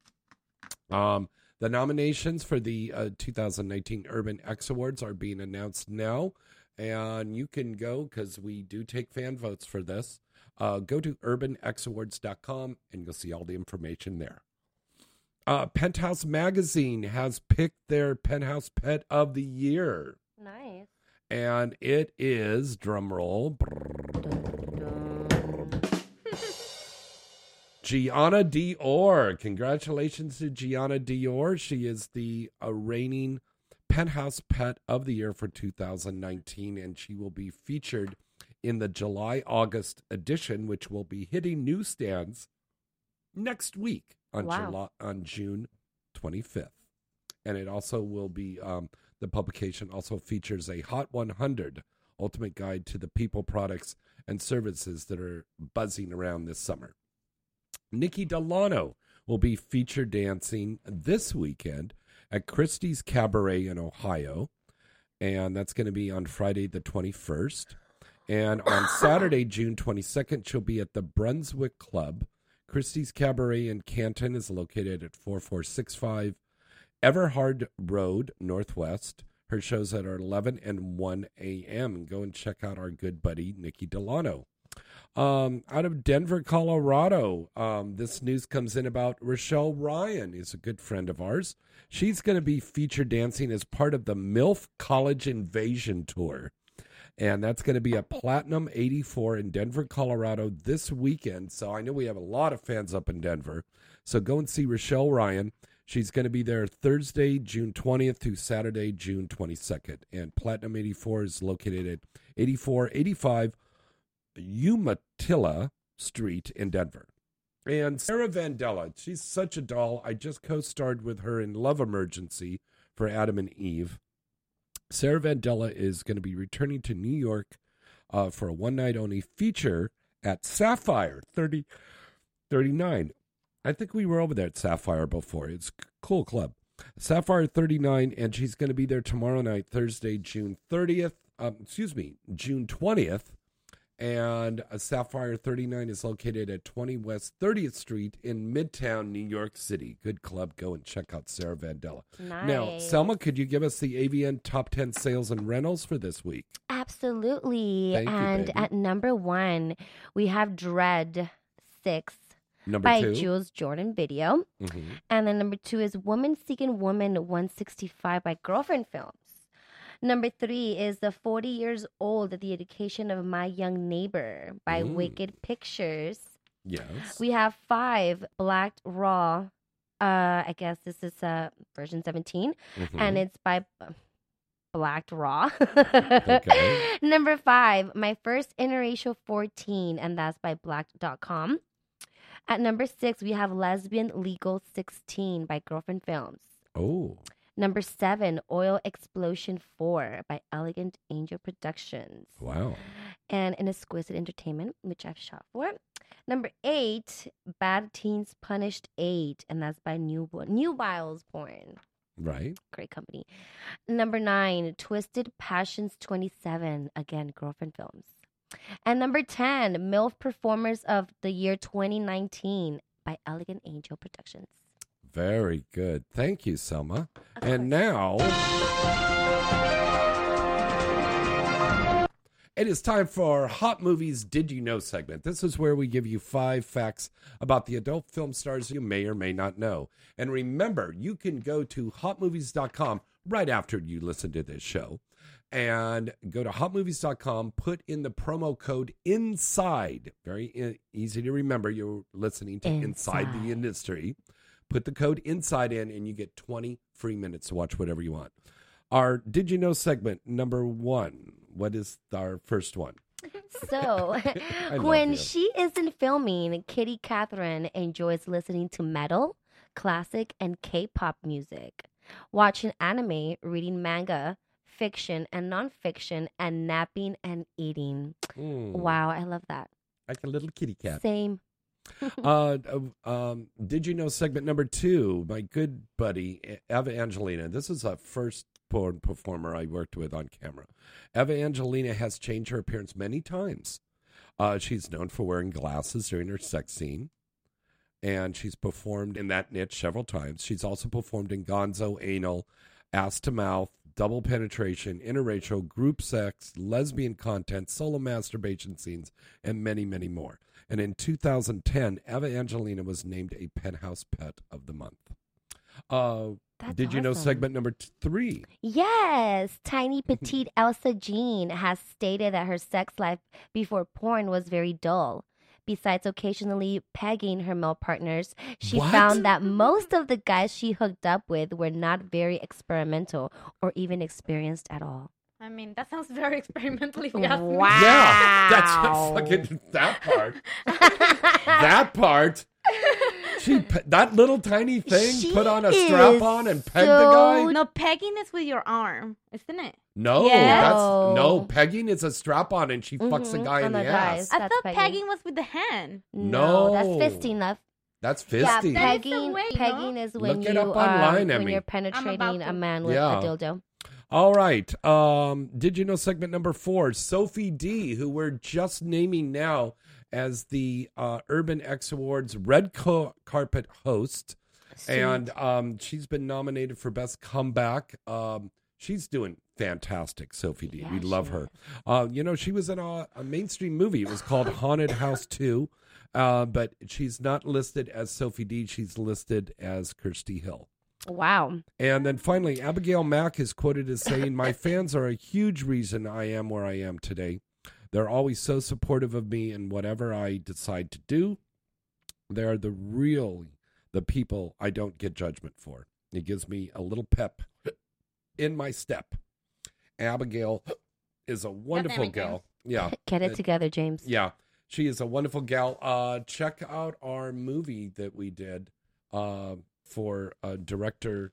Um, the nominations for the uh, 2019 Urban X Awards are being announced now, and you can go because we do take fan votes for this. Uh, go to urbanxawards.com and you'll see all the information there. Uh, Penthouse Magazine has picked their Penthouse Pet of the Year, Nice. and it is drumroll. Gianna Dior. Congratulations to Gianna Dior. She is the uh, reigning Penthouse Pet of the Year for 2019, and she will be featured in the July August edition, which will be hitting newsstands next week on Wow. July on June 25th. And it also will be um, the publication also features a Hot 100 ultimate guide to the people, products, and services that are buzzing around this summer. Nikki Delano will be featured dancing this weekend at Christie's Cabaret in Ohio. And that's going to be on Friday, the 21st. And on Saturday, June 22nd, she'll be at the Brunswick Club. Christie's Cabaret in Canton is located at 4465 Everhard Road, Northwest. Her shows at are 11 and 1 a.m. Go and check out our good buddy, Nikki Delano. Um, out of Denver, Colorado, um, this news comes in about Rochelle Ryan, is a good friend of ours. She's going to be featured dancing as part of the MILF College Invasion Tour. And that's going to be at Platinum 84 in Denver, Colorado this weekend. So I know we have a lot of fans up in Denver. So go and see Rochelle Ryan. She's going to be there Thursday, June 20th through Saturday, June 22nd. And Platinum 84 is located at 8485 Umatilla Street in Denver. And Sarah Vandella, she's such a doll. I just co starred with her in Love Emergency for Adam and Eve. Sarah Vandella is going to be returning to New York uh, for a one night only feature at Sapphire 30, 39. I think we were over there at Sapphire before. It's a cool club. Sapphire 39, and she's going to be there tomorrow night, Thursday, June 30th. Um, excuse me, June 20th. And uh, Sapphire 39 is located at 20 West 30th Street in Midtown, New York City. Good club. Go and check out Sarah Vandella. Now, Selma, could you give us the AVN top 10 sales and rentals for this week? Absolutely. Thank you, and baby. at number one, we have Dredd 6 Number by two. Jules Jordan Video. Mhm. And then number two is Woman Seeking Woman 165 by Girlfriend Films. Number three is The 40 Years Old, The Education of My Young Neighbor by Mm. Wicked Pictures. Yes. We have five Blacked Raw. Uh, I guess this is uh, version 17, Mhm. and it's by uh, Blacked Raw. Okay. <laughs> Number five, My First Interracial 14, and that's by Blacked.com. At number six, we have Lesbian Legal 16 by Girlfriend Films. Oh. Number seven, Oil Explosion 4 by Elegant Angel Productions Wow. and an exquisite entertainment, which I've shot for. Number eight, Bad Teens Punished Eight, and that's by New Nubiles Porn. Right. Great company. Number nine, Twisted Passions 27, again, Girlfriend Films. And number 10, MILF Performers of the Year 2019 by Elegant Angel Productions. Very good. Thank you, Selma. And now it is time for Hot Movies Did You Know segment. This is where we give you five facts about the adult film stars you may or may not know. And remember, you can go to hotmovies.com right after you listen to this show and go to hotmovies.com, put in the promo code INSIDE. Very easy to remember. You're listening to Inside, the Industry. Put the code INSIDE in, and you get 20 free minutes to watch whatever you want. Our Did You Know segment number one. What is our first one? So, <laughs> <laughs> when she isn't filming, Kitty Catherine enjoys listening to metal, classic, and K pop music, watching anime, reading manga, fiction and nonfiction, and napping and eating. Mm, Wow, I love that. Like a little kitty cat. Same. <laughs> uh, um, did you know segment number two? My good buddy Eva Angelina. This is a first born performer I worked with on camera. Eva Angelina has changed her appearance many times. Uh, she's known for wearing glasses during her sex scene, and she's performed in that niche several times. She's also performed in Gonzo, Anal, Ass to Mouth, Double Penetration, Interracial, Group Sex, Lesbian Content, Solo Masturbation Scenes, and many, many more. And in 2010, Eva Angelina was named a Penthouse Pet of the Month. Uh, That's did you know segment number t- three? Yes, tiny <laughs> petite Elsa Jean has stated that her sex life before porn was very dull. Besides occasionally pegging her male partners, she What? found that most of the guys she hooked up with were not very experimental or even experienced at all. I mean, that sounds very <laughs> experimental if you ask me. Wow. Yeah, that's <laughs> fucking that part. <laughs> that part. She that little tiny thing put on a strap on and pegged the guy. No, pegging is with your arm, isn't it? No, Yeah. that's no pegging is a strap on and she fucks the Mhm, guy in on the the ass. thighs. I That's thought pegging. pegging was with the hand. No. that's fisting. Enough. That's Yeah, fisting. pegging. way, no? pegging is when Look it you up online, um, when Emmy. you're I'm penetrating a man with Yeah. a dildo. All right. Um, did you know segment number four? Sophie D, who we're just naming now as the uh, Urban X Awards red co- carpet host, and um, she's been nominated for best comeback. Um, she's doing fantastic, Sophie D. we love her. Uh, you know, she was in a, a mainstream movie. It was called Haunted House Two, uh, but she's not listed as Sophie D. She's listed as Kirsty Hill. Wow. And then finally, Abigail Mack is quoted as saying, My fans are a huge reason I am where I am today. They're always so supportive of me and whatever I decide to do. They are the real, the people I don't get judgment for. It gives me a little pep in my step. Abigail is a wonderful gal. Yeah. <laughs> Get it together, James. yeah, she is a wonderful gal. Uh, check out our movie that we did uh, for uh, director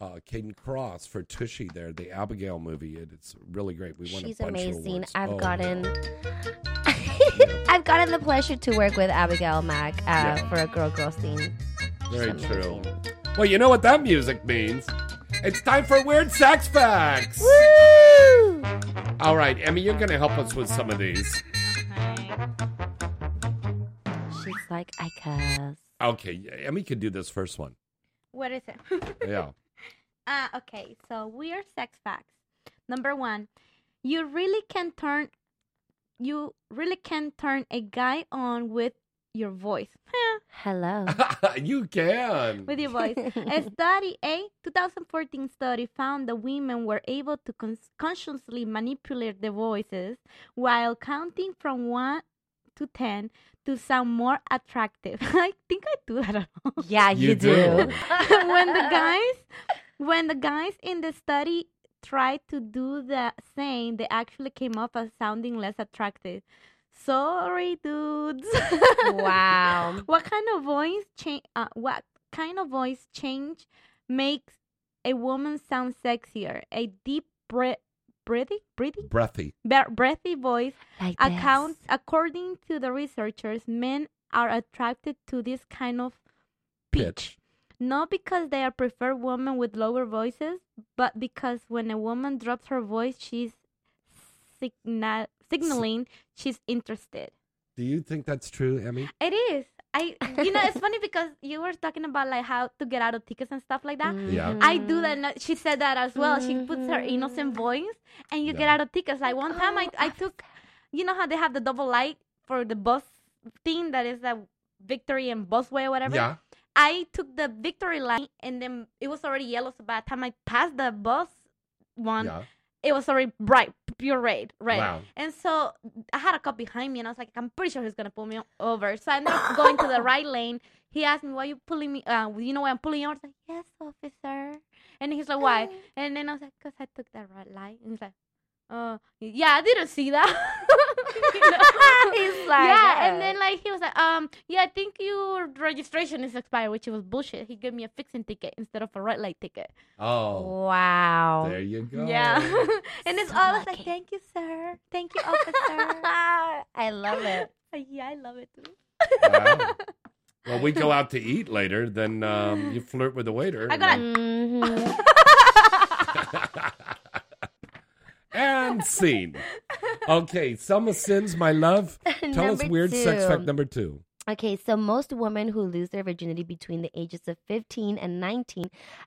uh, Kayden Kross for Tushy. There, the Abigail movie. It, it's really great. We won She's a bunch of amazing. awards. I've Oh, gotten <laughs> I've gotten the pleasure to work with Abigail Mack uh, Yeah. for a girl girl scene. Very true. Well, you know what that music means. It's time for Weird Sex Facts. Woo! All right, Emmy, you're going to help us with some of these. She's like, I cuss. Okay, yeah, Emmy can do this first one. What is it? Yeah. <laughs> Ah, okay. So weird sex facts. Number one, you really can turn, you really can turn a guy on with your voice. <laughs> Hello. <laughs> you can. with your voice. a study, a 2014 study found that women were able to con- consciously manipulate their voices while counting from 1 to 10 to sound more attractive. <laughs> I think I do that a lot. Yeah, you, You do. do. <laughs> when the guys when the guys in the study tried to do the same, they actually came up as sounding less attractive. Sorry, dudes. Wow. <laughs> what kind of voice change? Uh, what kind of voice change makes a woman sound sexier? A deep breath, breathy, breathy, Breathy. Bre- breathy voice. Like Account, according to the researchers, men are attracted to this kind of Pitch. not because they are prefer women with lower voices, but because when a woman drops her voice, she's signa- signaling she's interested. Do you think that's true, Emmy? It is. I, you know, it's funny because you were talking about like how to get out of tickets and stuff like that. Mm-hmm. Yeah. I do that. She said that as well. She puts her mm-hmm. innocent voice, and you get out of tickets. Like one time, I oh, I took, you know how they have the double light for the bus thing that is a Victory and Busway or whatever. Yeah. I took the Victory line, and then it was already yellow. So by the time I passed the bus one, Yeah. It was already bright, pure red, red. Wow. And so I had a cop behind me, and I was like, I'm pretty sure he's gonna pull me over. So I ended up <laughs> going to the right lane. He asked me, "Why you pulling me? Uh, you know why I'm pulling you?" over?" I was like, "Yes, officer." And he's like, "Why?" <laughs> And then I was like, "Cause I took that red light." And he's like, "Uh, yeah, I didn't see that." <laughs> You <laughs> know? He's like, yeah. And "Uh." then like he was like, "Um, yeah, I think your registration is expired," which was bullshit. He gave me a fixing ticket instead of a red light ticket. Oh. Wow. There you go. Yeah. <laughs> <laughs> and it's all like, thank you, sir. Thank you, officer. I love it. yeah, I love it too. Wow. Well, we go out to eat later, then um, you flirt with the waiter. I got then- and scene. Okay, Selma Sins, my love. <laughs> Tell us Number weird sex fact number two. Okay, so most women who lose their virginity between the ages of 15 and 19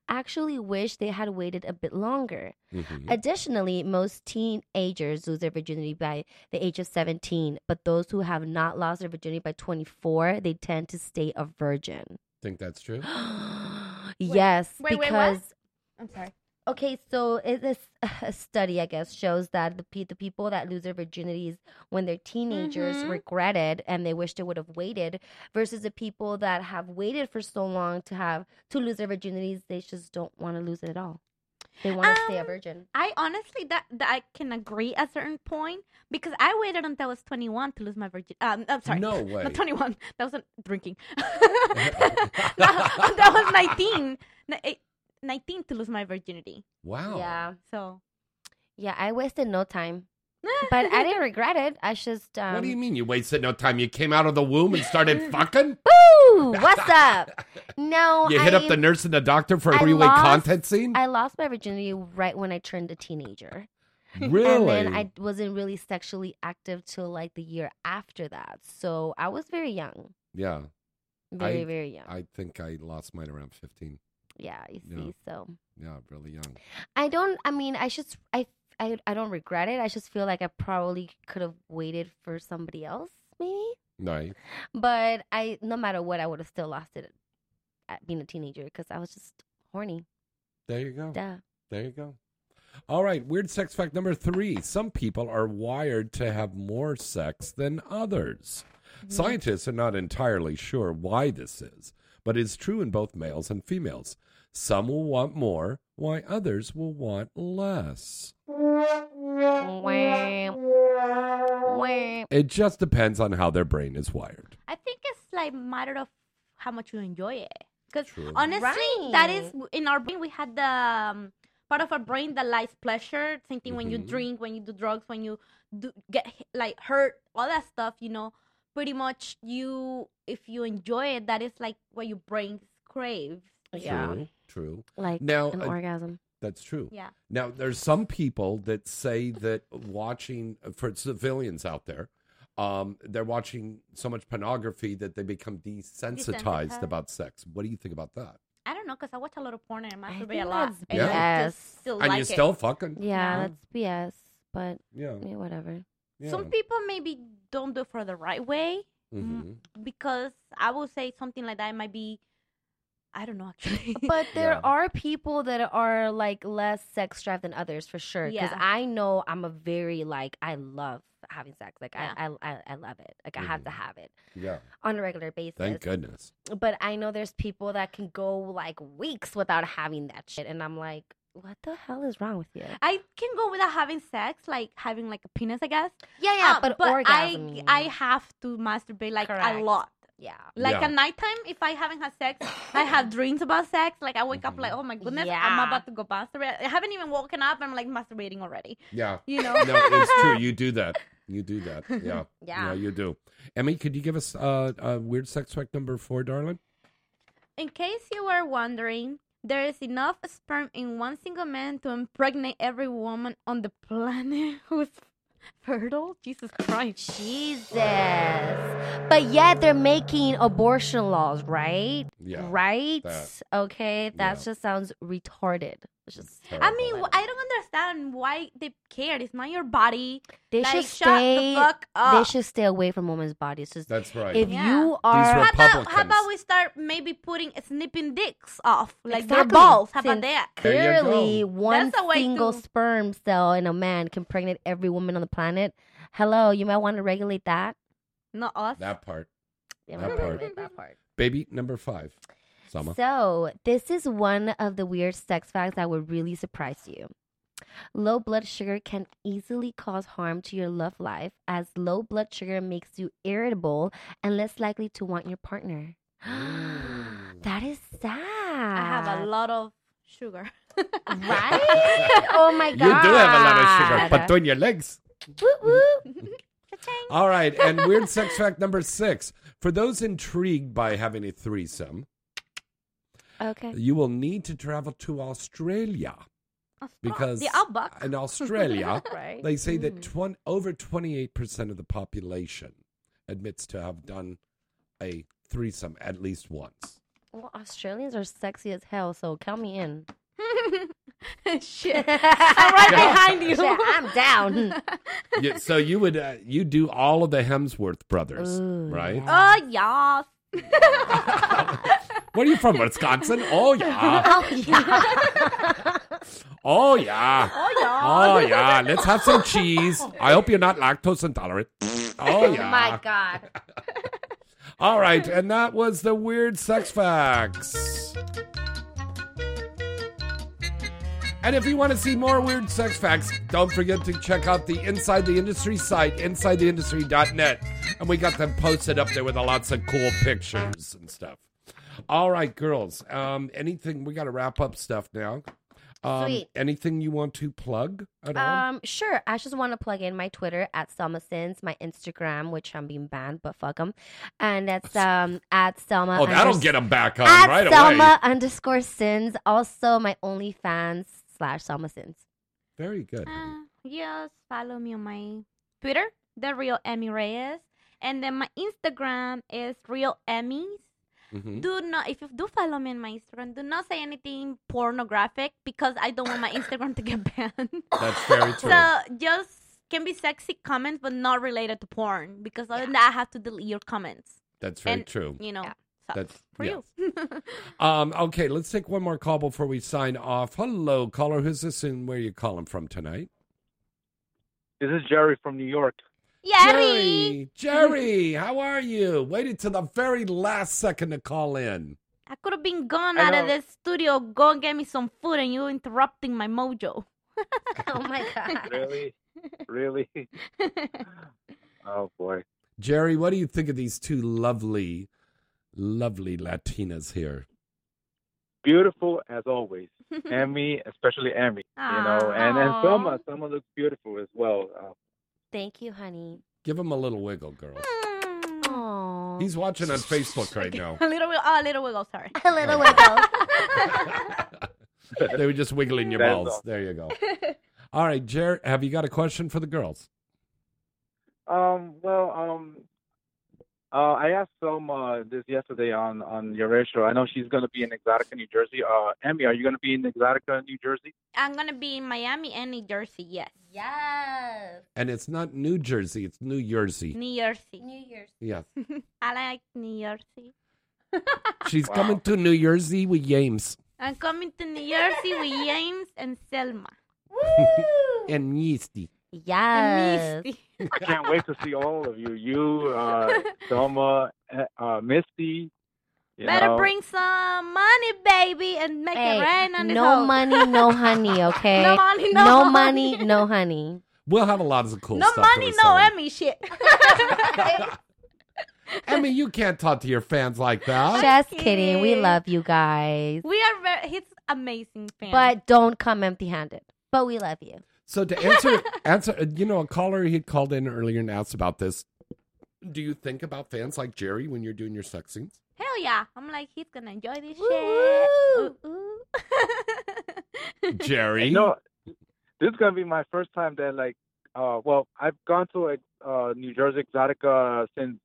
actually wish they had waited a bit longer. Mhm. Additionally, most teenagers lose their virginity by the age of 17, but those who have not lost their virginity by 24, they tend to stay a virgin. Think that's true? <gasps> yes, wait, wait, what? because I'm sorry. Okay, so this <laughs> a study, I guess, shows that the pe- the people that lose their virginities when they're teenagers Mhm. regret it and they wish they would have waited, versus the people that have waited for so long to have to lose their virginities, they just don't want to lose it at all. They want to stay a Um, virgin. I honestly that, that I can agree at a certain point because I waited until I was 21 to lose my virgin. Um, I'm sorry. No <laughs> way. Not 21. That wasn't drinking. <laughs> that, that was 19. Ni- eh, 19 to lose my virginity. Wow. Yeah, So yeah, I wasted no time, <laughs> but I didn't regret it. I just um, what do you mean you wasted no time? You came out of the womb and started <laughs> fucking? Woo! <laughs> What's up? No, You hit up the nurse and the doctor for a I three-way content scene? I lost my virginity right when I turned a teenager. Really? And then I wasn't really sexually active till like the year after that. So I was very young. yeah. Very, I- very young. I think I lost mine around 15. Yeah, you Yeah. see. So Yeah, really young. I don't I mean I just I I I don't regret it. I just feel like I probably could have waited for somebody else, maybe. Right. But I no matter what I would have still lost it at being a teenager because I was just horny. There you go. Duh. There you go. All right, weird sex fact number three. Some people are wired to have more sex than others. Mm-hmm. Scientists are not entirely sure why this is, but it's true in both males and females. Some will want more, while others will want less. It just depends on how their brain is wired. I think it's like matter of how much you enjoy it. Because True. honestly, that is in our brain. We had the um, part of our brain that likes pleasure. Same thing when you Mhm. drink, when you do drugs, when you do get like hurt, all that stuff. You know, pretty much you if you enjoy it, that is like what your brain craves. Yeah. True. True. Like now, an uh, orgasm. That's true. Yeah. Now, there's some people that say that watching for civilians out there, um, they're watching so much pornography that they become desensitized Desensitized. about sex. What do you think about that? I don't know because I watch a lot of porn and I masturbate think a lot. that's and Yeah. just still And like you it. still fucking. Yeah, No. that's BS. But Yeah. whatever. Some people maybe don't do it for the right way Mm-hmm. because I will say something like that might be, I don't know actually. <laughs> But there are people that are like less sex drive than others for sure. Because Yeah. I know I'm a very like I love having sex. Like I, I I I love it. Like I have to have it Yeah. on a regular basis. Thank goodness. But I know there's people that can go like weeks without having that shit, and I'm like, what the hell is wrong with you? I can go without having sex, like having like a penis, I guess. Yeah, yeah, Uh, but I. I have to masturbate like Correct. a lot. Yeah. Like Yeah. at nighttime, if I haven't had sex, I have <coughs> dreams about sex. Like I wake up like, oh my goodness, I'm about to go masturbate. I haven't even woken up. I'm like masturbating already. Yeah. You know? No, it's true. You do that. <laughs> You do that. <laughs> Yeah. Yeah. you do. Emmy, could you give us uh, a weird sex fact number four, darling? In case you were wondering, there is enough sperm in one single man to impregnate every woman on the planet <laughs> who's <laughs> fertile. Jesus Christ. Jesus. But yet they're making abortion laws, right? Yeah, Right? that. okay, that just sounds retarded. It's just I mean, wh- I don't understand why they care. It's not your body. they like, should shut stay the fuck up. they should stay away from women's bodies. Just That's right. If Yeah. you are how about, how about we start maybe putting snipping dicks off, like their Exactly. balls? How about Since that? Clearly, one That's a single to- sperm cell in a man can pregnate every woman on the planet. Hello, you might want to regulate that. Not us. That part. Yeah, that part. that part. Baby number five. Sama. So, this is one of the weird sex facts that would really surprise you. Low blood sugar can easily cause harm to your love life, as low blood sugar makes you irritable and less likely to want your partner. <gasps> that is sad. I have a lot of sugar. right? <laughs> oh my god. You do have a lot of sugar but between your legs. <laughs> All right, and weird sex fact number six. For those intrigued by having a threesome, Okay. you will need to travel to Australia. Because the outback. in Australia, <laughs> Right. they say that twen- over 28% of the population admits to have done a threesome at least once. Well, Australians are sexy as hell, so count me in. <laughs> Shit. <laughs> I'm right behind you. Shit, I'm down. Yeah, so you would uh, you do all of the Hemsworth brothers, right? Oh, yes. Where are you from? Wisconsin? Oh yeah. <laughs> Oh, yeah. Oh yeah. Oh, yeah. Oh yeah. Let's have some cheese. I hope you're not lactose intolerant. Oh, oh yeah. my god. <laughs> All right, and that was the weird sex facts. And if you want to see more weird sex facts, don't forget to check out the Inside the Industry site, insidetheindustry.net. And we got them posted up there with lots of cool pictures and stuff. All right, girls. Um, anything we got to wrap up stuff now. Um, Sweet. Anything you want to plug at all? Um, sure. I just want to plug in my Twitter at Selma Sins, my Instagram, which I'm being banned, but fuck them, and that's um at Selma. Oh, that'll unders- them back on at right Selma away. underscore Sins. Also, my OnlyFans slash Selma Sins. Very good. Uh, yes, follow me on my Twitter, the real Emmy Reyes, and then my Instagram is real Emmys. Mhm. Do not if you do follow me on my Instagram, do not say anything pornographic because I don't want my Instagram to get <laughs> banned. That's very true. So just can be sexy comments, but not related to porn because other than that, I have to delete your comments. That's very And, true. You know, sucks That's for yeah. you. Um, okay, let's take one more call before we sign off. Hello, caller. Who's this and where you calling from tonight? This is Jerry from New York. Jerry, Jerry, how are you? Waited to the very last second to call in. I could have been gone I out of know. this studio, go and get me some food, and you interrupting my mojo. <laughs> oh my god! Really? really? <laughs> oh boy. Jerry, what do you think of these two lovely, lovely Latinas here? Beautiful as always. <laughs> Emmy, especially Emmy. You know, and and Aw. Selma, Selma looks beautiful as well. Uh, Thank you, honey. Give him a little wiggle, girls. Aw. Oh. He's watching on Facebook right now. <laughs> A little wiggle. Oh, a little wiggle. Sorry. A little wiggle. <laughs> they were just wiggling your That's balls. all. There you go. <laughs> All right, Jared, have you got a question for the girls? Um, well, um, uh, I asked Selma this yesterday on on your radio show. I know she's going to be in Exxxotica, New Jersey. Uh, Emmy, are you going to be in Exxxotica, New Jersey? I'm gonna be in Miami and New Jersey. Yes. Yes. And it's not New Jersey, it's New Jersey. New Jersey. New Year's. Yes. <laughs> I like New Jersey. She's coming to New Jersey with James I'm coming to New Jersey with James and Selma. Woo! <laughs> and Misty. Yes. I can't wait to see all of you. You, uh, <laughs> Selma, uh, uh, Misty. You Better know. bring some money, baby, and make Hey, it rain on this no hoe. money, <laughs> no honey, okay? No money, no No honey. no honey. We'll have a lot of cool no stuff. to money, no Selma. Emmy shit. <laughs> Emmy, you can't talk to your fans like that. Just kidding. We love you guys. we are very, he's amazing fan. But don't come empty handed. But we love you. So to answer, <laughs> answer, uh, you know, a caller he had called in earlier and asked about this. Do you think about fans like Jerry when you're doing your sex scenes? hell yeah, I'm like he's gonna enjoy this shit. Ooh, ooh. <laughs> Jerry, No, this is gonna be my first time that like, uh, well, I've gone to uh, New Jersey Exxxotica since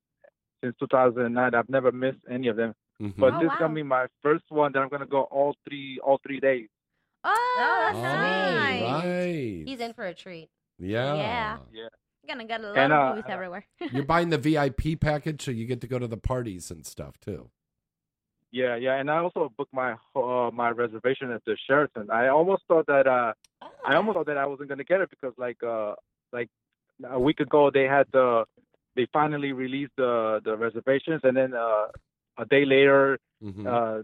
since 2009. I've never missed any of them, Mhm. but Oh, this is wow. gonna be my first one that I'm gonna go all three all three days. Oh, that's All nice. right. He's in for a treat. Yeah. Yeah. Yeah. You're gonna get a lot And, of uh, movies everywhere. <laughs> You're buying the VIP package, so you get to go to the parties and stuff too. Yeah, yeah, and I also booked my uh, my reservation at the Sheraton. I almost thought that uh, I almost thought that I wasn't gonna get it because like uh like a week ago they had the they finally released the the reservations and then uh a day later Mhm. uh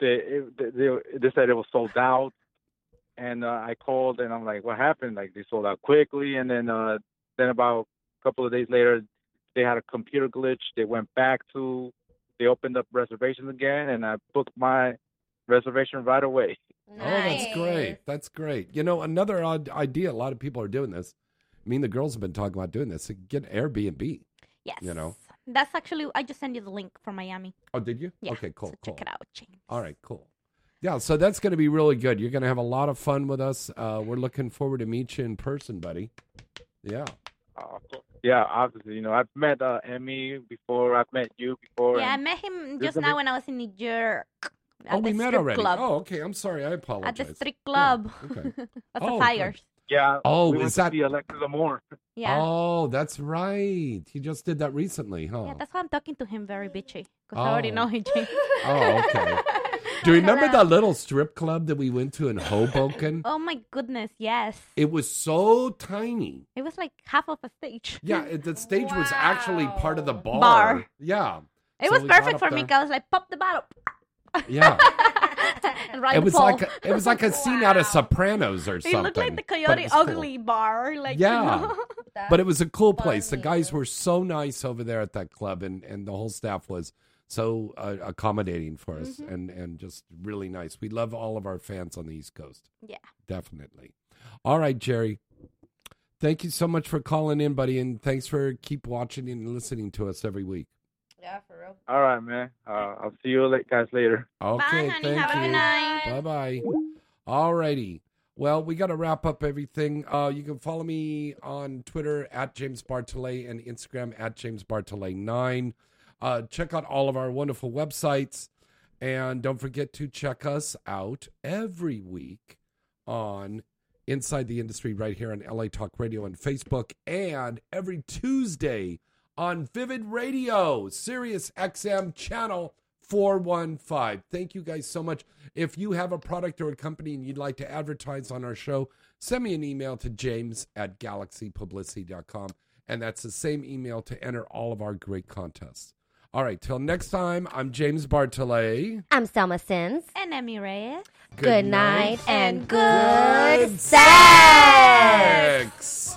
they they- they said it was sold out and uh, I called and I'm like what happened like they sold out quickly and then uh then about a couple of days later they had a computer glitch they went back to they opened up reservations again and I booked my reservation right away. Oh, that's great. That's great. You know, another odd idea. A lot of people are doing this. I mean, the girls have been talking about doing this. Get Airbnb. Yes. You know. That's actually I just sent you the link for Miami. Oh, did you? Yeah, Okay, cool. so cool. check it out, James. All right, cool. Yeah, so that's going to be really good. You're going to have a lot of fun with us. Uh, we're looking forward to meet you in person, buddy. Yeah. Uh, yeah, obviously, you know, I've met uh, Emmy before. I've met you before. Yeah, I met him just now a- when I was in New York. Oh, at we the met strip already. Club. Oh, okay. I'm sorry. I apologize. At the strip club. okay. <laughs> That's Oh, the fires. Yeah. Oh, we is that- see Alexis Amore? Yeah. Oh, that's right. He just did that recently, huh? Yeah, that's why I'm talking to him very bitchy. Because I already Oh. know him, <laughs> Oh, okay. <laughs> Do you remember that little strip club that we went to in Hoboken? <laughs> Oh my goodness, yes. It was so tiny. It was like half of a stage. Yeah, it, the stage was actually part of the bar. Bar. Yeah. It So was we got perfect up for me there. because I was like, pop the bottle. Yeah. <laughs> and it was like a, it was like a scene out of Sopranos or something. It looked like the but it Coyote was cool. Ugly bar. Like, you Yeah. know? <laughs> But it was a cool place. The guys were so nice over there at that club, and, and the whole staff was so uh, accommodating for us Mm-hmm. and, and just really nice. We love all of our fans on the East Coast. Yeah. Definitely. All right, Jerry. Thank you so much for calling in, buddy, and thanks for keep watching and listening to us every week. Yeah, for real. All right, man. Uh, I'll see you la- guys later. Okay, honey. thank Have a you. good night. Bye bye. All righty. Well, we got to wrap up everything. Uh, you can follow me on Twitter at James Bartholet and Instagram at James Bartholet9. Uh, check out all of our wonderful websites. And don't forget to check us out every week on Inside the Industry right here on LA Talk Radio and Facebook, and every Tuesday on Vivid Radio, Sirius XM channel 415. Thank you guys so much. If you have a product or a company and you'd like to advertise on our show, send me an email to james at galaxypublicity.com. And that's the same email to enter all of our great contests. All right, till next time, I'm James Bartholet. I'm Selma Sins. And Emmy Reyes. Good, night and good, Good sex. sex.